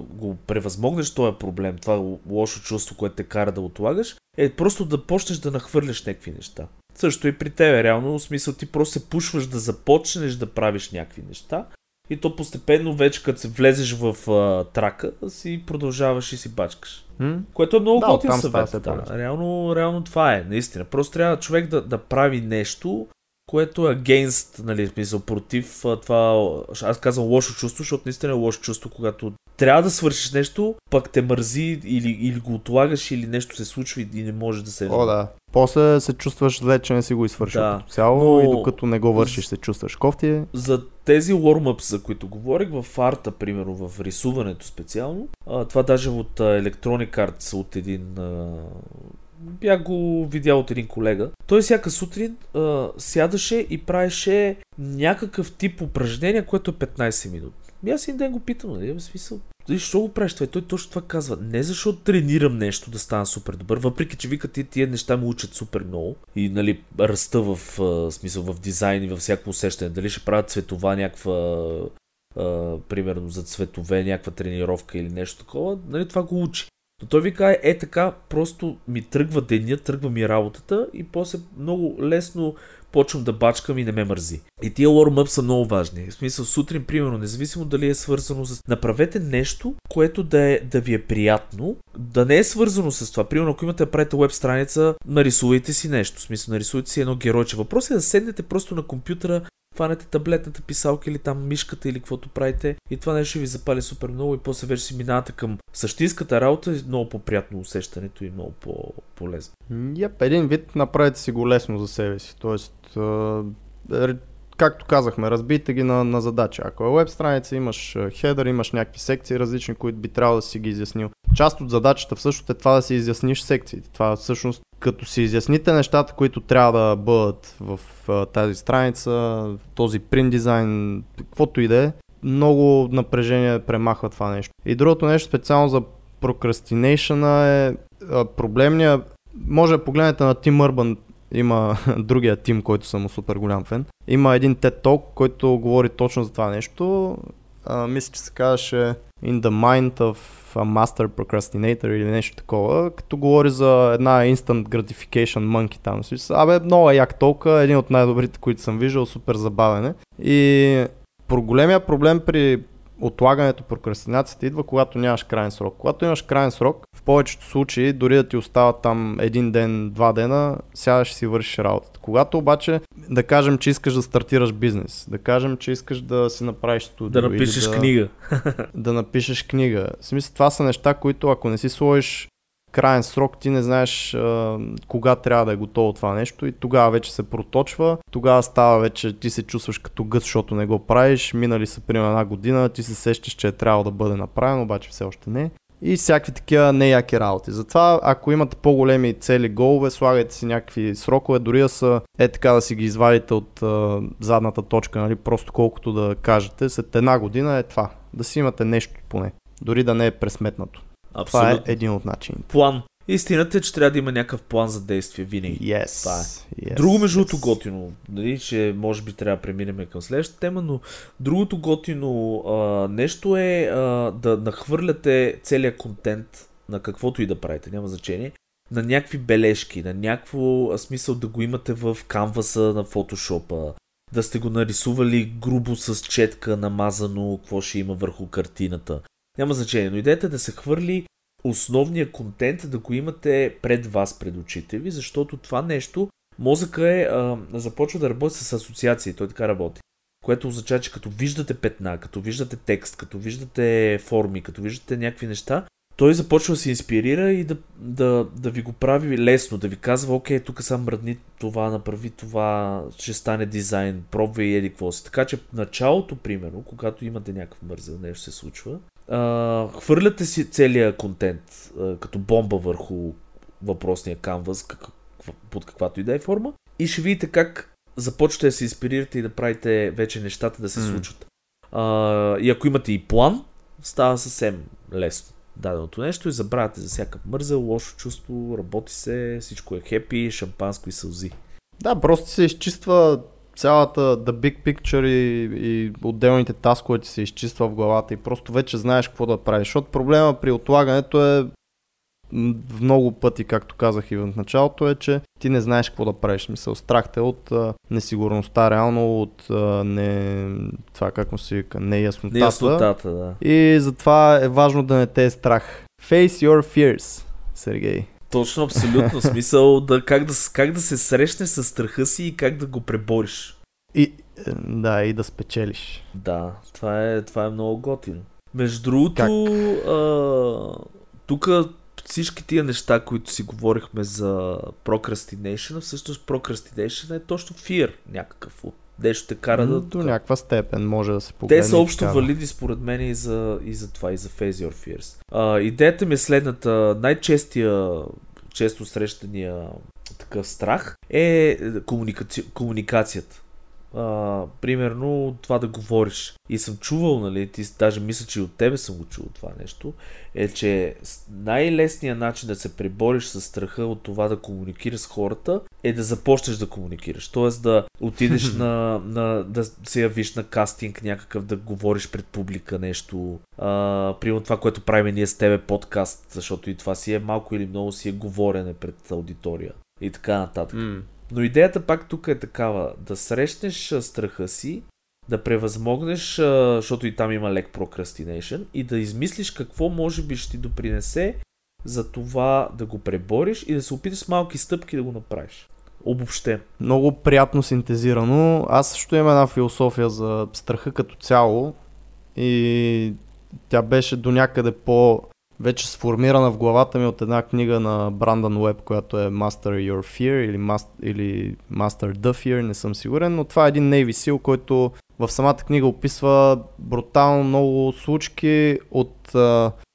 го превъзмогнеш този проблем, това лошо чувство, което те кара да отлагаш, е просто да почнеш да нахвърляш някакви неща. Също и при тебе, реално, в смисъл ти просто се пушваш да започнеш да правиш някакви неща и то постепенно вече като се влезеш в а, трака, си продължаваш и си бачкаш. М? Което е много Да, готин съвет. Да, реално, реално това е, наистина. Просто трябва човек да, да прави нещо, което е against, нали, смисъл, против това, аз казвам лошо чувство, защото наистина е лошо чувство, когато трябва да свършиш нещо, пък те мързи или, или го отлагаш, или нещо се случва и, не може да се... О, да. После се чувстваш зле, че не си го извършил Да. като цяло Но- и докато не го вършиш се чувстваш кофти. За тези warm за които говорих, в арта, примерно, в рисуването специално, а, това даже от Electronic Arts, от един... А, бях го видял от един колега. Той всяка сутрин а, сядаше и правеше някакъв тип упражнение, което е 15 минути. И аз един ден го питам, нали, в смисъл, Защо защо го правиш това? И той точно това казва. Не защото тренирам нещо да стана супер добър, въпреки че вика ти тия неща му учат супер много и нали, раста в смисъл в дизайн и във всяко усещане. Дали ще правят цветова някаква примерно за цветове, някаква тренировка или нещо такова, нали, това го учи. Но той вика, е, е така, просто ми тръгва деня, тръгва ми работата и после много лесно почвам да бачкам и не ме мързи. И тия warm-up са много важни. В смисъл, сутрин, примерно, независимо дали е свързано с... Направете нещо, което да, е, да ви е приятно, да не е свързано с това. Примерно, ако имате да правите веб страница, нарисувайте си нещо. В смисъл, нарисувайте си едно геройче. Въпросът е да седнете просто на компютъра, хванете таблетната писалка или там мишката или каквото правите и това нещо ви запали супер много и после вече си минавате към същинската работа и много по-приятно усещането и много по-полезно. Йеп, един вид направете си го лесно за себе си. Ре- както казахме, разбийте ги на, на задача. Ако е веб страница, имаш хедър, имаш някакви секции различни, които би трябвало да си ги изяснил. Част от задачата всъщност е това да си изясниш секциите. Това всъщност, като си изясните нещата, които трябва да бъдат в тази страница, този принт дизайн, каквото и да е, много напрежение премахва това нещо. И другото нещо специално за прокрастинейшъна е проблемния може да погледнете на Тим Urban, има другия тим, който съм супер голям фен. Има един TED Talk, който говори точно за това нещо. А, мисля, че се казваше In the Mind of a Master Procrastinator или нещо такова, като говори за една Instant Gratification Monkey там. Абе, много е як толка, един от най-добрите, които съм виждал, супер забавен е. И про големия проблем при отлагането, прокрастинацията идва, когато нямаш крайен срок. Когато имаш крайен срок, в повечето случаи, дори да ти остава там един ден, два дена, сядаш и си вършиш работата. Когато обаче, да кажем, че искаш да стартираш бизнес, да кажем, че искаш да си направиш студио. Да напишеш да, книга. Да напишеш книга. В смисъл, това са неща, които ако не си сложиш крайен срок, ти не знаеш а, кога трябва да е готово това нещо и тогава вече се проточва, тогава става вече, ти се чувстваш като гъс, защото не го правиш, минали са примерно една година, ти се сещаш, че е трябвало да бъде направено, обаче все още не. И всякакви такива неяки работи. Затова, ако имате по-големи цели, голове, слагайте си някакви срокове, дори да са е така да си ги извадите от а, задната точка, нали, просто колкото да кажете, след една година е това. Да си имате нещо поне. Дори да не е пресметнато. Това Абсолютно. е един от начините. План. Истината е, че трябва да има някакъв план за действие винаги. Yes. Това е. yes. Друго между другото yes. готино, нали, че може би трябва да преминем към следващата тема, но другото готино а, нещо е а, да нахвърляте целият контент на каквото и да правите, няма значение, на някакви бележки, на някакво смисъл да го имате в канваса на фотошопа, да сте го нарисували грубо с четка, намазано, какво ще има върху картината. Няма значение, но идеята е да се хвърли основния контент да го имате пред вас, пред очите ви, защото това нещо, мозъка е, а, започва да работи с асоциации, той така работи. Което означава, че като виждате петна, като виждате текст, като виждате форми, като виждате някакви неща, той започва да се инспирира и да, да, да ви го прави лесно, да ви казва, окей, тук сам мръдни това, направи това, ще стане дизайн, пробвай и еди какво си. Така че началото, примерно, когато имате някакъв мързел, нещо се случва, а, хвърляте си целия контент а, като бомба върху въпросния канвас, как, под каквато и да е форма, и ще видите как започвате да се инспирирате и да правите вече нещата да се М. случват. А, и ако имате и план, става съвсем лесно. даденото нещо и забравяте за всякакъв мързел, лошо чувство, работи се, всичко е хепи, шампанско и сълзи. Да, просто се изчиства цялата the big picture и, и отделните таскове ти се изчиства в главата и просто вече знаеш какво да правиш. Защото проблема при отлагането е в много пъти, както казах и в началото, е, че ти не знаеш какво да правиш. Мисъл, страх те от а, несигурността, реално от а, не, това как му се вика, неяснотата. Неяснотата, да. И затова е важно да не те е страх. Face your fears, Сергей. Точно, абсолютно. Смисъл да как, да как да се срещнеш с страха си и как да го пребориш. И, е, да, и да спечелиш. Да, това е, това е много готино. Между другото, тук всички тия неща, които си говорихме за procrastination, всъщност procrastination е точно fear някакъв от нещо те кара да... До някаква степен може да се погледне. Те са общо валиди според мен и за, и за това, и за Face Your Fears. А, идеята ми е следната. Най-честия, често срещания такъв страх е комуникаци... комуникацията. А, примерно това да говориш. И съм чувал, нали, ти даже мисля, че и от тебе съм го чувал това нещо, е, че най-лесният начин да се пребориш с страха от това да комуникираш с хората е да започнеш да комуникираш. Тоест да отидеш на, на да се явиш на кастинг някакъв, да говориш пред публика нещо. А, примерно това, което правим ние с тебе подкаст, защото и това си е малко или много си е говорене пред аудитория. И така нататък. Mm. Но идеята пак тук е такава, да срещнеш страха си, да превъзмогнеш, защото и там има лек procrastination, и да измислиш какво може би ще ти допринесе за това да го пребориш и да се опиташ с малки стъпки да го направиш. Обобще. Много приятно синтезирано. Аз също имам една философия за страха като цяло и тя беше до някъде по вече сформирана в главата ми от една книга на Брандън Уеб, която е Master Your Fear или, Master, или Master the Fear, не съм сигурен, но това е един Navy SEAL, който в самата книга описва брутално много случки от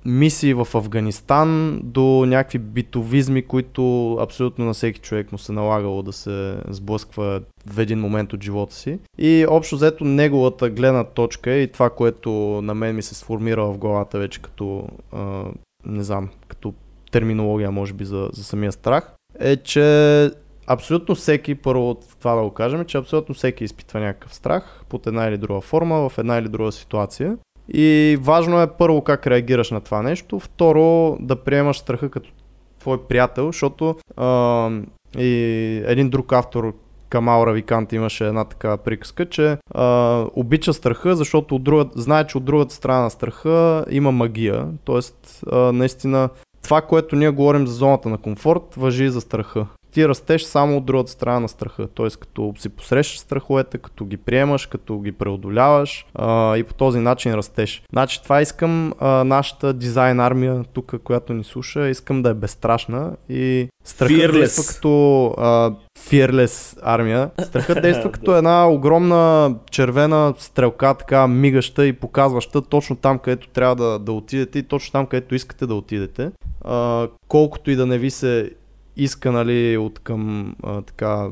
мисии в Афганистан до някакви битовизми, които абсолютно на всеки човек му се налагало да се сблъсква в един момент от живота си. И общо взето неговата гледна точка и това, което на мен ми се сформира в главата вече като, а, не знам, като терминология може би за, за самия страх, е, че абсолютно всеки, първо от това да го кажем, че абсолютно всеки изпитва някакъв страх под една или друга форма, в една или друга ситуация. И важно е първо как реагираш на това нещо, второ да приемаш страха като твой приятел, защото а, и един друг автор Камал Равикант имаше една така приказка, че а, обича страха, защото от друга, знае, че от другата страна на страха има магия. Тоест, а, наистина, това, което ние говорим за зоната на комфорт, въжи и за страха ти растеш само от другата страна на страха. Т.е. като си посрещаш страховете, като ги приемаш, като ги преодоляваш а, и по този начин растеш. Значи това искам а, нашата дизайн армия тук, която ни слуша, искам да е безстрашна и страхът действа като а, fearless армия. Страхът действа като една огромна червена стрелка, така мигаща и показваща точно там, където трябва да, да отидете и точно там, където искате да отидете. А, колкото и да не ви се иска нали, от към а, така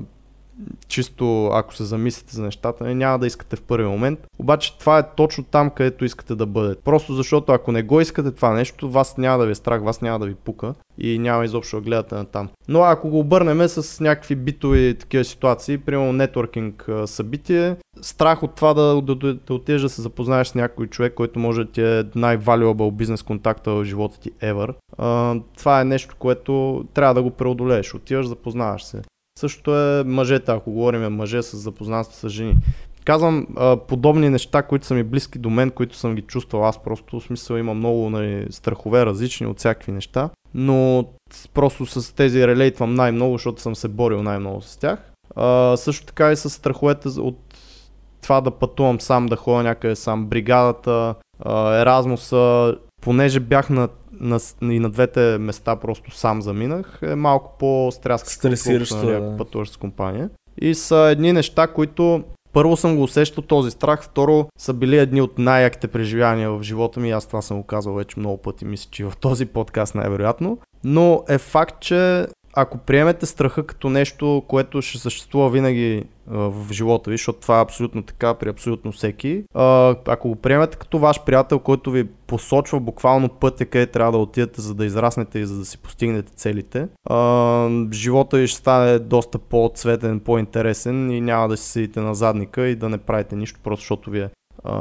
чисто ако се замислите за нещата, не, няма да искате в първи момент. Обаче това е точно там, където искате да бъдете. Просто защото ако не го искате това нещо, вас няма да ви е страх, вас няма да ви пука и няма изобщо да гледате на там. Но ако го обърнем с някакви битови такива ситуации, примерно нетворкинг събитие, страх от това да, да, да, да отидеш да се запознаеш с някой човек, който може да ти е най-valuable бизнес контакта в живота ти ever. А, това е нещо, което трябва да го преодолееш. Отиваш, запознаваш се. Също е мъжете, ако говорим мъже с запознанство с жени. Казвам а, подобни неща, които са ми близки до мен, които съм ги чувствал аз просто. В смисъл има много нали, страхове различни от всякакви неща, но просто с тези релейтвам най-много, защото съм се борил най-много с тях. А, също така и с страховете от това да пътувам сам, да ходя някъде сам, бригадата, Еразмуса, понеже бях на, на, и на двете места просто сам заминах, е малко по-стряскащо, Стресиращо, да. пътуваш с компания. И са едни неща, които първо съм го усещал този страх, второ са били едни от най-яките преживявания в живота ми. Аз това съм го казал вече много пъти, мисля, че в този подкаст най-вероятно. Но е факт, че ако приемете страха като нещо, което ще съществува винаги в живота ви, защото това е абсолютно така при абсолютно всеки. Ако го приемете като ваш приятел, който ви посочва буквално пътя, къде трябва да отидете, за да израснете и за да си постигнете целите, живота ви ще стане доста по-цветен, по-интересен и няма да си седите на задника и да не правите нищо, просто защото ви е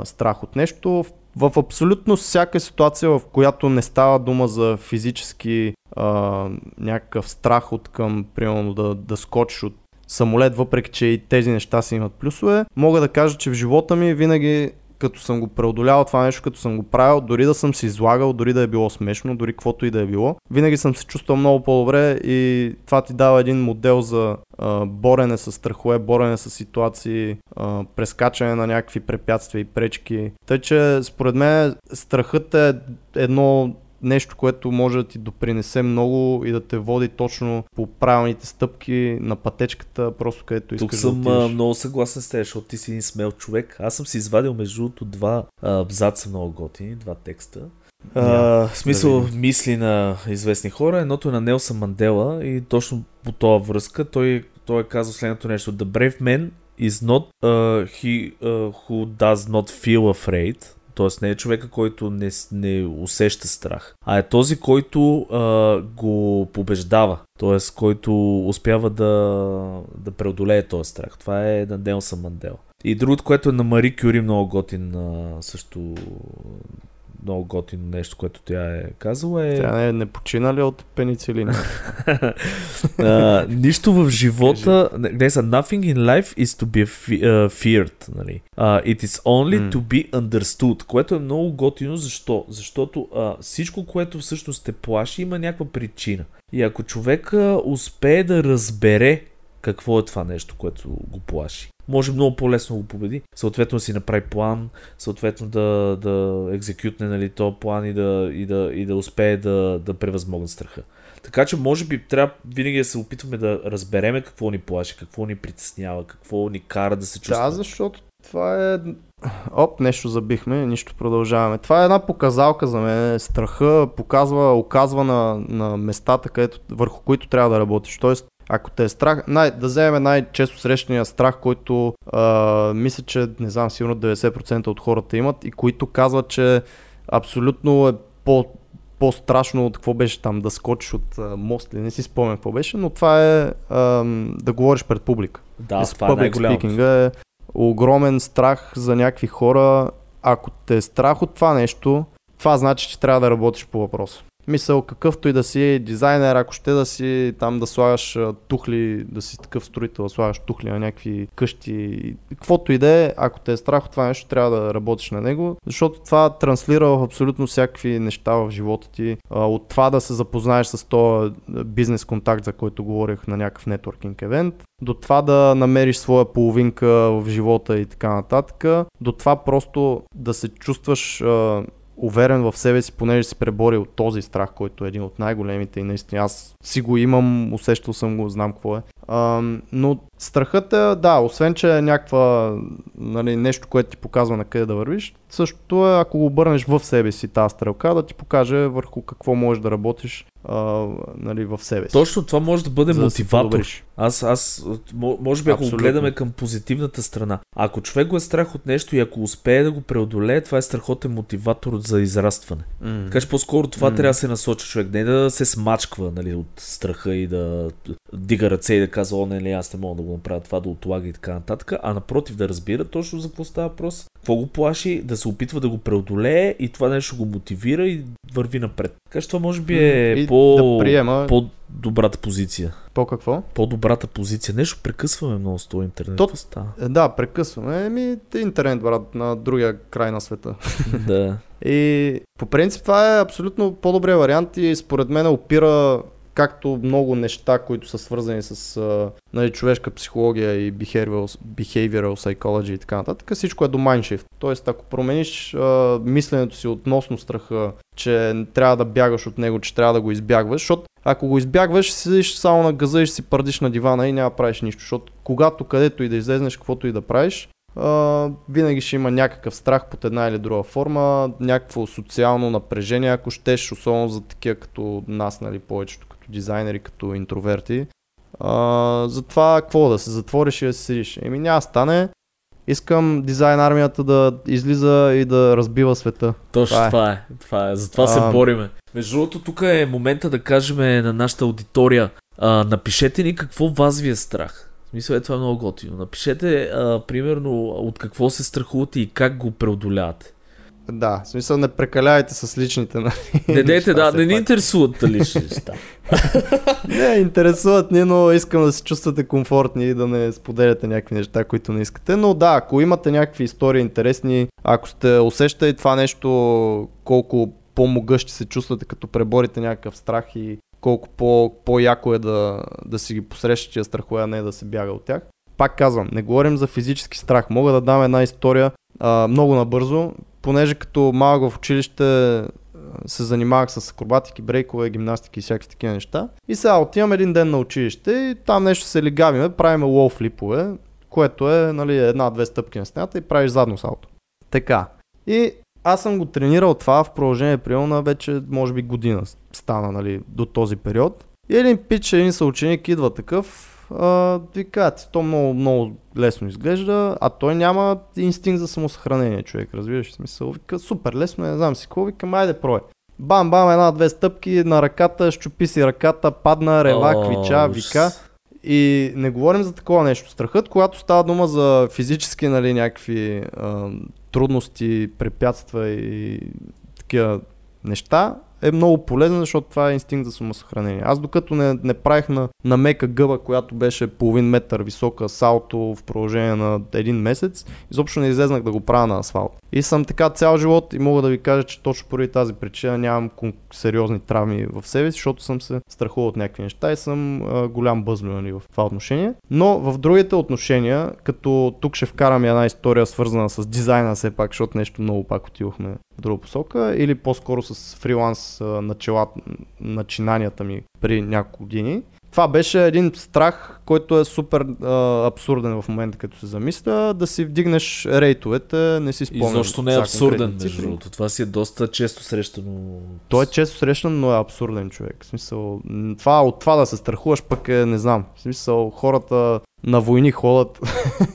страх от нещо. В абсолютно всяка ситуация, в която не става дума за физически а, някакъв страх от към, примерно, да, да скочиш от самолет, въпреки че и тези неща си имат плюсове, мога да кажа, че в живота ми винаги като съм го преодолявал това нещо, като съм го правил, дори да съм се излагал, дори да е било смешно, дори каквото и да е било, винаги съм се чувствал много по-добре и това ти дава един модел за а, борене с страхове, борене с ситуации, а, прескачане на някакви препятствия и пречки. Тъй, че според мен страхът е едно нещо, което може да ти допринесе много и да те води точно по правилните стъпки на пътечката, просто където искаш Тук съм да отидеш. много съгласен с теб, защото ти си един смел човек. Аз съм си извадил между другото два абзаца много готини, два текста. А, Yeah, в смисъл да мисли на известни хора. Едното е на Нелсън Мандела и точно по това връзка той, той е казал следното нещо. The brave man is not uh, he uh, who does not feel afraid, Тоест не е човека, който не, не усеща страх, а е този, който а, го побеждава. Тоест, който успява да, да преодолее този страх. Това е на Нелсън Мандела. И другото, което е на Мари Кюри, много готин също много готино нещо, което тя е казала е... Тя не, не почина ли от пеницилина? uh, нищо в живота... Не, са nothing in life is to be feared. Нали? Uh, it is only mm. to be understood, което е много готино. Защо? Защото uh, всичко, което всъщност те плаши, има някаква причина. И ако човек успее да разбере какво е това нещо, което го плаши. Може много по-лесно да го победи. Съответно си направи план, съответно да, да екзекютне нали, този план и да, и да, и да успее да, да превъзмогне страха. Така че може би трябва винаги да се опитваме да разбереме какво ни плаши, какво ни притеснява, какво ни кара да се чувстваме. Да, защото това е... Оп, нещо забихме, нищо продължаваме. Това е една показалка за мен. Страха показва, оказва на, на местата, където, върху които трябва да работиш. Тоест, ако те е страх, най- да вземем най-често срещания страх, който а, мисля, че не знам, сигурно 90% от хората имат и които казват, че абсолютно е по, по-страшно от какво беше там, да скочиш от а, мост или не си спомням какво беше, но това е а, да говориш пред публика. Да, и това е най-голямото. е огромен страх за някакви хора. Ако те е страх от това нещо, това значи, че трябва да работиш по въпроса. Мисъл, какъвто и да си дизайнер, ако ще да си там да слагаш тухли, да си такъв строител, да слагаш тухли на някакви къщи, каквото и да е, ако те е страх от това нещо, трябва да работиш на него, защото това транслира в абсолютно всякакви неща в живота ти. От това да се запознаеш с този бизнес контакт, за който говорих на някакъв нетворкинг евент, до това да намериш своя половинка в живота и така нататък, до това просто да се чувстваш уверен в себе си, понеже си преборил този страх, който е един от най-големите и наистина аз си го имам, усещал съм го, знам какво е. А, но страхът е, да, освен че е някаква нали, нещо, което ти показва на къде да вървиш, същото е ако го обърнеш в себе си тази стрелка, да ти покаже върху какво можеш да работиш а, нали, в себе си. Точно това може да бъде мотиватор. Да аз, аз, може би ако го гледаме към позитивната страна. Ако човек го е страх от нещо и ако успее да го преодолее, това е страхотен мотиватор за израстване. Mm. Така че по-скоро това mm. трябва да се насочи човек. Не да се смачква нали, от страха и да дига ръце и да казва, о, не, не, аз не мога да го направя това, да отлага и така нататък, а напротив да разбира точно за какво става въпрос, какво го плаши, да се опитва да го преодолее и това нещо го мотивира и върви напред. Така че това може би е и по, да приема... по-добрата позиция. По какво? По-добрата позиция. Нещо прекъсваме много с това интернет. То, става? Да, прекъсваме. Еми, интернет, брат, на другия край на света. да. И по принцип това е абсолютно по-добрия вариант и според мен опира както много неща, които са свързани с а, нали, човешка психология и behavioral, behavioral psychology и така нататък, всичко е до mindshift. Тоест, ако промениш а, мисленето си относно страха, че трябва да бягаш от него, че трябва да го избягваш, защото ако го избягваш, седиш само на газа и си пърдиш на дивана и няма правиш нищо, защото когато където и да излезнеш, каквото и да правиш, Uh, винаги ще има някакъв страх под една или друга форма, някакво социално напрежение, ако щеш, особено за такива като нас, нали, повечето дизайнери, като интроверти. А, затова какво да се затвориш и да се седиш? Еми няма стане. Искам дизайн армията да излиза и да разбива света. Точно това е. Това е. Това е. Затова а... се бориме. Между другото, тук е момента да кажем на нашата аудитория. А, напишете ни какво вас ви е страх. В смисъл е това е много готино. Напишете, а, примерно, от какво се страхувате и как го преодолявате. Да, в смисъл не прекалявайте с личните. Нали? Не дейте, да, не ни интересуват лични неща. не, интересуват ни, но искам да се чувствате комфортни и да не споделяте някакви неща, които не искате. Но да, ако имате някакви истории интересни, ако сте усещали това нещо, колко по-могъщи се чувствате, като преборите някакъв страх и колко по, по-яко е да, да си ги посрещате тия страхове, а не да се бяга от тях. Пак казвам, не говорим за физически страх. Мога да дам една история а, много набързо понеже като малък в училище се занимавах с акробатики, брейкове, гимнастики и всякакви такива неща. И сега отивам един ден на училище и там нещо се лигавиме, правим лоу флипове, което е нали, една-две стъпки на стената и правиш задно салто. Така. И аз съм го тренирал това в продължение приема на вече може би година стана нали, до този период. И един пич, един съученик идва такъв, а, вика, то много, много лесно изглежда, а той няма инстинкт за самосъхранение, човек, разбираш смисъл. Вика, супер лесно, не знам си какво, вика, айде прой. Бам, бам, една-две стъпки на ръката, щупи си ръката, падна, рева, квича, вика. И не говорим за такова нещо. Страхът, когато става дума за физически, нали, някакви а, трудности, препятства и такива неща, е много полезен, защото това е инстинкт за самосъхранение. Аз докато не, не правих на, на мека гъба, която беше половин метър висока салто в продължение на един месец, изобщо не излезнах да го правя на асфалт. И съм така цял живот и мога да ви кажа, че точно поради тази причина нямам сериозни травми в себе си, защото съм се страхувал от някакви неща и съм а, голям бъзлю нали, в това отношение. Но в другите отношения, като тук ще вкарам една история свързана с дизайна все пак, защото нещо много пак отивахме в друга посока, или по-скоро с фриланс начала, начинанията ми при няколко години. Това беше един страх, който е супер а, абсурден в момента, като се замисля, да си вдигнеш рейтовете, не си спомням. И защо не е абсурден, между другото. Това си е доста често срещано. Той е често срещан, но е абсурден човек. В смисъл, това, от това да се страхуваш пък е, не знам. В смисъл, хората на войни ходят.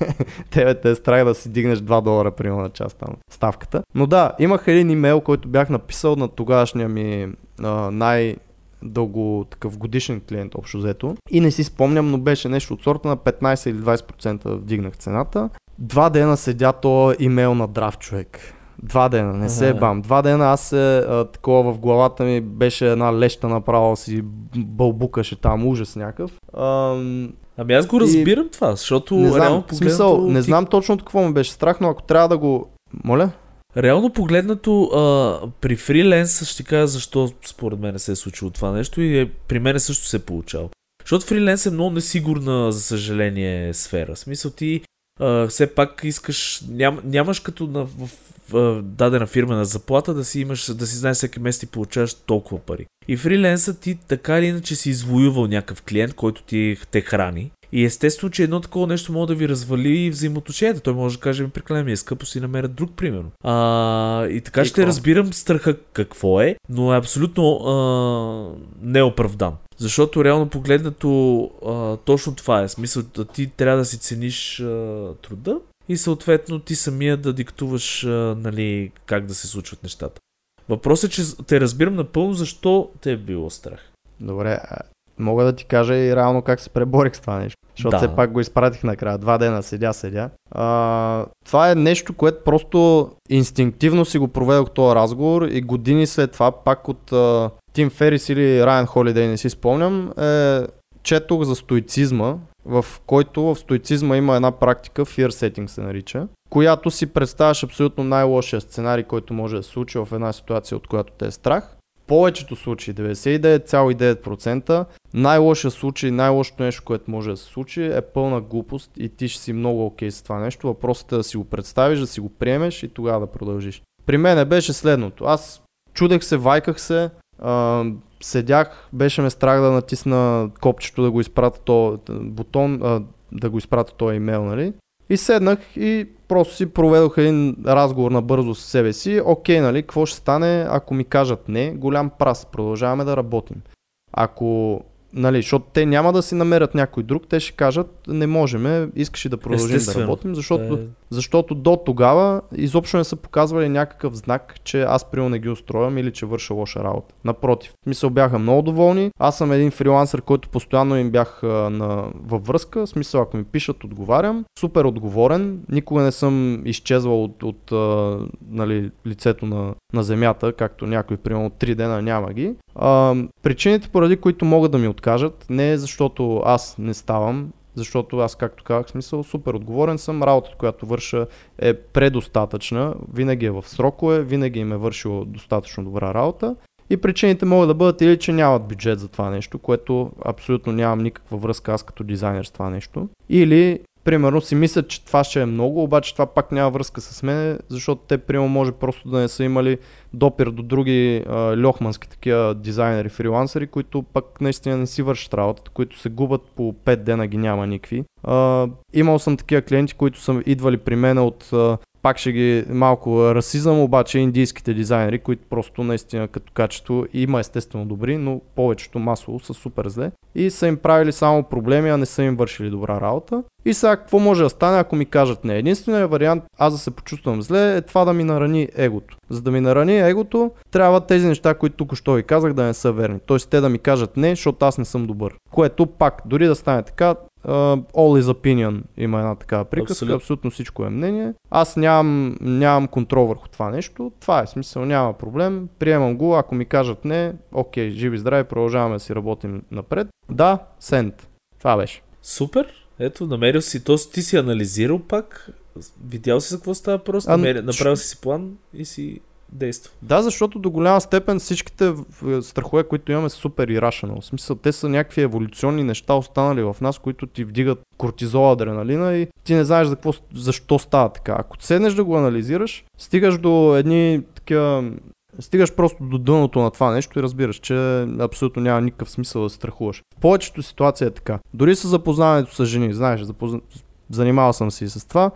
Тебе те е страх да си дигнеш 2 долара, примерно, на част там ставката. Но да, имах един имейл, който бях написал на тогашния ми а, най- дълго такъв годишен клиент общо взето. И не си спомням, но беше нещо от сорта на 15 или 20% вдигнах цената. Два дена седя то имейл на драв човек. Два дена, не се бам. Два дена аз се, а, такова в главата ми беше една леща направо си бълбукаше там, ужас някакъв. Ам... Ами аз го разбирам и... това, защото не знам, реално погледнато... Смисъл, не знам точно от какво му беше страх, но ако трябва да го... Моля? Реално погледнато, а, при фриленса ще кажа защо според мен се е случило това нещо и е, при мен също се е получало. Защото фриленс е много несигурна, за съжаление, сфера. В смисъл ти а, все пак искаш, ням, нямаш като на, в, в, в дадена фирма на заплата да си имаш, да си знаеш всеки месец ти получаваш толкова пари. И фриленса ти така или иначе си извоювал някакъв клиент, който ти те храни. И естествено, че едно такова нещо може да ви развали взаимоотношенията. Той може да каже, прекалено ми е скъпо си намерят друг, примерно. А, и така и ще какво? разбирам страха какво е, но е абсолютно а, неоправдан. Защото реално погледнато а, точно това е. Смисъл, да ти трябва да си цениш а, труда и съответно ти самия да диктуваш а, нали, как да се случват нещата. Въпросът е, че те разбирам напълно защо те е било страх. Добре, мога да ти кажа и реално как се преборих с това нещо. Защото да. все пак го изпратих накрая. Два дена седя, седя. А, това е нещо, което просто инстинктивно си го проведох този разговор и години след това пак от а, Тим Ферис или Райан Холидей, не си спомням, е, четох за стоицизма, в който в стоицизма има една практика, fear setting се нарича, която си представяш абсолютно най-лошия сценарий, който може да се случи в една ситуация, от която те е страх повечето случаи, 99,9%, най-лошия случай, най-лошото нещо, което може да се случи е пълна глупост и ти ще си много окей okay с това нещо. Въпросът е да си го представиш, да си го приемеш и тогава да продължиш. При мен беше следното. Аз чудех се, вайках се, а, седях, беше ме страх да натисна копчето да го изпратя то бутон, а, да го изпратя този имейл, нали? И седнах и просто си проведох един разговор на бързо с себе си. Окей, нали, какво ще стане, ако ми кажат не? Голям прас, продължаваме да работим. Ако нали, защото те няма да си намерят някой друг, те ще кажат, не можем, искаш да продължим Естествено. да работим, защото, Е. защото до тогава изобщо не са показвали някакъв знак, че аз приема не ги устроям или че върша лоша работа. Напротив, смисъл бяха много доволни. Аз съм един фрилансър, който постоянно им бях на, във връзка. Смисъл, ако ми пишат, отговарям. Супер отговорен. Никога не съм изчезвал от, от а, нали, лицето на, на земята, както някой, примерно, три дена няма ги. А, причините, поради които могат да ми откажат, не е защото аз не ставам, защото аз, както казах, смисъл, супер отговорен съм, работата, която върша е предостатъчна, винаги е в срокове, винаги им е вършила достатъчно добра работа. И причините могат да бъдат или, че нямат бюджет за това нещо, което абсолютно нямам никаква връзка аз като дизайнер с това нещо. Или, примерно, си мислят, че това ще е много, обаче това пак няма връзка с мен, защото те, примерно, може просто да не са имали допир до други а, льохмански такива дизайнери, фрилансери, които пък наистина не си вършат работата, които се губят по 5 дена ги няма никакви. А, имал съм такива клиенти, които са идвали при мен от а, пак ще ги малко расизъм, обаче индийските дизайнери, които просто наистина като качество има естествено добри, но повечето масово са супер зле. И са им правили само проблеми, а не са им вършили добра работа. И сега какво може да стане, ако ми кажат не? Единственият вариант аз да се почувствам зле е това да ми нарани егото. За да ми нарани егото, трябва тези неща, които тук що ви казах, да не са верни. Тоест те да ми кажат не, защото аз не съм добър. Което пак, дори да стане така, Uh, all is opinion има една такава приказка, Абсолютно. абсолютно, всичко е мнение. Аз нямам, нямам контрол върху това нещо, това е смисъл, няма проблем, приемам го, ако ми кажат не, окей, живи здрави, продължаваме да си работим напред. Да, сент. Това беше. Супер. Ето, намерил си, то ти си анализирал пак, видял си за какво става просто, А, намерил, направил си план и си действа. Да, защото до голяма степен всичките страхове, които имаме са супер irrational. В смисъл, те са някакви еволюционни неща останали в нас, които ти вдигат кортизол, адреналина и ти не знаеш за какво, защо става така. Ако седнеш да го анализираш, стигаш до едни такива Стигаш просто до дъното на това нещо и разбираш, че абсолютно няма никакъв смисъл да страхуваш. В повечето ситуации е така. Дори с запознаването с жени, знаеш, запозна... занимавал съм се и с това.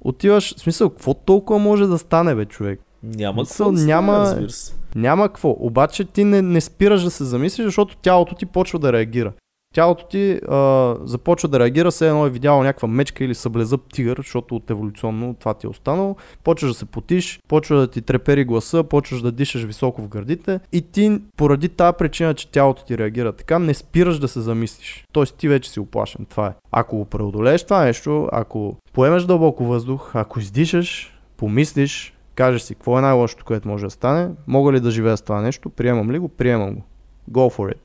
Отиваш, смисъл, какво толкова може да стане, бе, човек? Няма какво да стане, няма- се. Няма какво. Обаче ти не, не спираш да се замислиш, защото тялото ти почва да реагира. Тялото ти а, започва да реагира, все едно е видяло някаква мечка или съблезъб тигър, защото от еволюционно това ти е останало. Почваш да се потиш, почва да ти трепери гласа, почваш да дишаш високо в гърдите и ти поради тази причина, че тялото ти реагира така, не спираш да се замислиш. Тоест ти вече си оплашен. Това е. Ако го преодолееш това нещо, ако поемеш дълбоко въздух, ако издишаш, помислиш, кажеш си какво е най-лошото, което може да стане, мога ли да живея с това нещо, приемам ли го, приемам го. Go for it.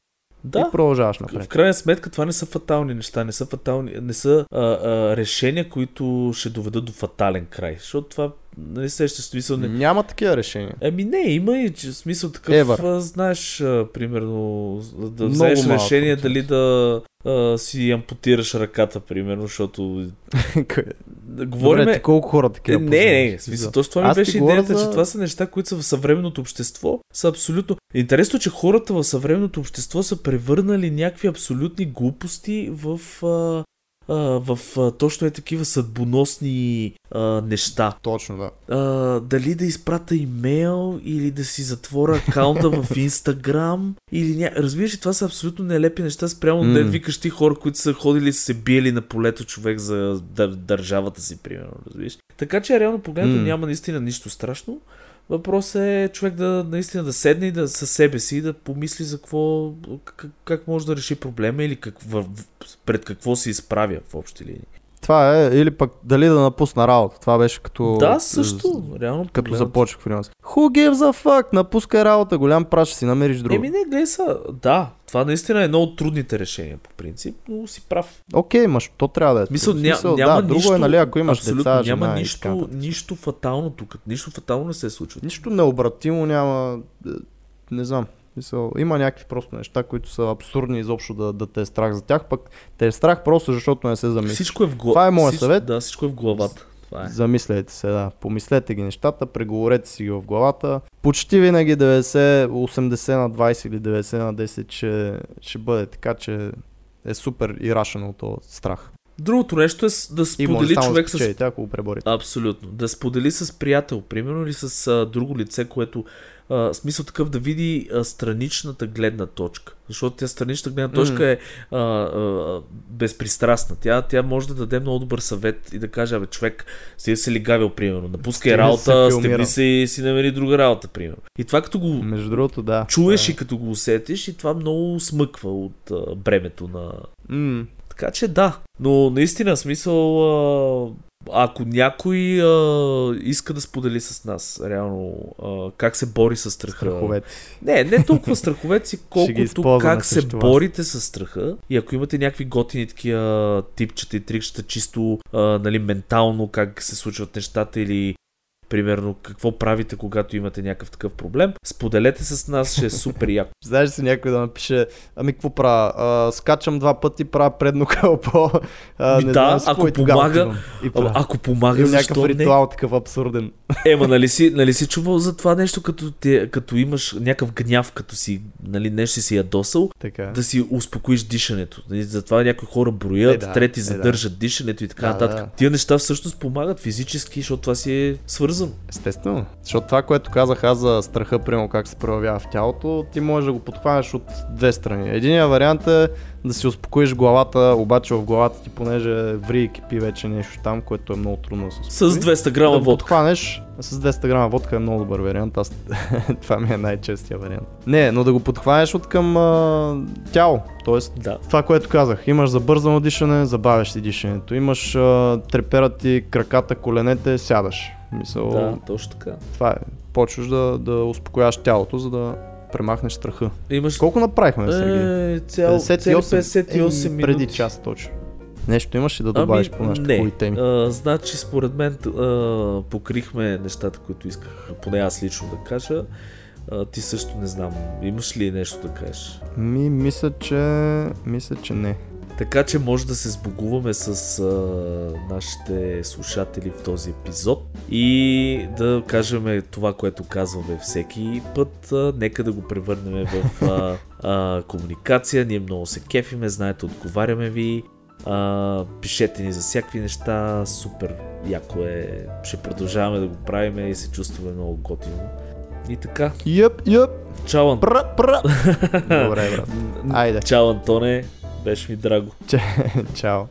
Да, И продължаваш в напред. крайна сметка това не са фатални неща, не са фатални, не са а, а, решения, които ще доведат до фатален край. Защото това не се ще смисъл. Не... Няма такива решения. Ами не, има и че, смисъл такъв, Ever. а, знаеш, а, примерно, да Много вземеш решение дали да а, си ампутираш ръката, примерно, защото да говорим... Добре, колко хора Е, такива не, познаваш? не, в смисъл, точно това ми Аз беше идеята, за- че това са неща, които са в съвременното общество, са абсолютно... Интересно, че хората в съвременното общество са превърнали някакви абсолютни глупости в... А, а, в а, точно е такива съдбоносни а, неща. Точно, да. А, дали да изпрата имейл или да си затворя акаунта в Инстаграм или ня... Разбираш ли, това са абсолютно нелепи неща спрямо М. да викаш ти хора, които са ходили са се биели на полето човек за дър... държавата си, примерно, разбираш. Така че реално погледнато М. няма наистина нищо страшно. Въпросът е човек да наистина да седне и да със себе си да помисли за какво, как, как може да реши проблема или как, пред какво се изправя в общи линии. Това е, или пък дали да напусна работа. Това беше като... Да, също. Реално Като погледнато. започнах фриланс. Who gives a fuck? Напускай работа, голям праш, ще си намериш друго. Еми не, гледай са, да, това наистина е едно от трудните решения по принцип, но си прав. Окей, ма то трябва да е. Мисъл, ня, Смисъл, няма да, нищо, друго е, нали, ако имаш деца, жена няма нищо, нищо фатално тук, нищо фатално не се случва. Нищо необратимо няма, е, не знам. Мисъл, има някакви просто неща, които са абсурдни изобщо да, да те е страх за тях, пък те е страх просто защото не се замислиш. Всичко е в главата. Това е моят съвет. Да, всичко е в главата. Това е. Замисляйте се, да. Помислете ги нещата, преговорете си ги в главата. Почти винаги 90, 80 на 20 или 90 на 10 ще, ще бъде така, че е супер ирашен от този страх. Другото нещо е да сподели човек с спечелите, ако го преборите. Абсолютно. Да сподели с приятел, примерно, или с а, друго лице, което а, смисъл такъв да види а, страничната гледна точка. Защото тя страничната гледна точка М. е а, а, безпристрастна. Тя, тя може да даде много добър съвет и да каже, абе човек, си се ли гавил, примерно, напускай Стига работа, стебни се и си намери друга работа, примерно. И това като го Между другото, да. чуеш Да. и като го усетиш и това много смъква от а, бремето на... М, Така че да, но наистина смисъл, а, ако някой а, иска да сподели с нас реално а, как се бори с страха. Страховете. Не, не толкова страховете си, колкото как се борите с страха. И ако имате някакви готини такива типчета и трикчета, чисто а, нали, ментално как се случват нещата или примерно какво правите, когато имате някакъв такъв проблем, споделете с нас, ще е супер яко. Знаеш си някой да напише, ами какво правя? А, скачам два пъти, правя предно кълбо. А, не да, знам ако помага. И А, правя. ако помага, защо някакъв не? ритуал, такъв абсурден. Ема, нали си, нали си чувал за това нещо, като, те, като имаш някакъв гняв, като си, нали, нещо си ядосал, Така. да си успокоиш дишането. Нали, Затова някои хора броят, Е, да, трети е, да. задържат дишането и така Да, нататък. да. Тия неща всъщност помагат физически, защото това си е свързано. Естествено. Защото това, което казах аз за страха, примерно как се проявява в тялото, ти можеш да го подхванеш от две страни. Единият вариант е да си успокоиш главата, обаче в главата ти, понеже ври и кипи вече нещо там, което е много трудно да се С успокои. 200 грама да водка. подхванеш с 200 грама водка е много добър вариант. Аз... това ми е най-честия вариант. Не, но да го подхванеш от към а... тяло. Тоест, Да. това, което казах. Имаш забързано дишане, забавяш си дишането. Имаш а... треперат ти краката, коленете, сядаш. Мисъл, Да, точно така. това е. Почваш да, да успокояваш тялото, за да премахнеш страха. Имаш... Колко направихме, Сергей? Е, цял, цели 58 Еми, преди минути. час точно. Нещо имаш ли да добавиш по нашите не. хубави теми? А, значи, според мен а, покрихме нещата, които исках, поне аз лично да кажа. А, ти също не знам. Имаш ли нещо да кажеш? Ми, мисля, че... Мисля, че не. Така че може да се сбогуваме с а, нашите слушатели в този епизод и да кажем това, което казваме всеки път. А, нека да го превърнем в а, а, комуникация. Ние много се кефиме, знаете, отговаряме ви. А, пишете ни за всякакви неща. Супер яко е. Ще продължаваме да го правим и се чувстваме много готино. И така. Йъп, йъп, Чао, Ан... пра, пра. Добре, брат. Айде. Чао Антоне. Беше ми драго. Чао.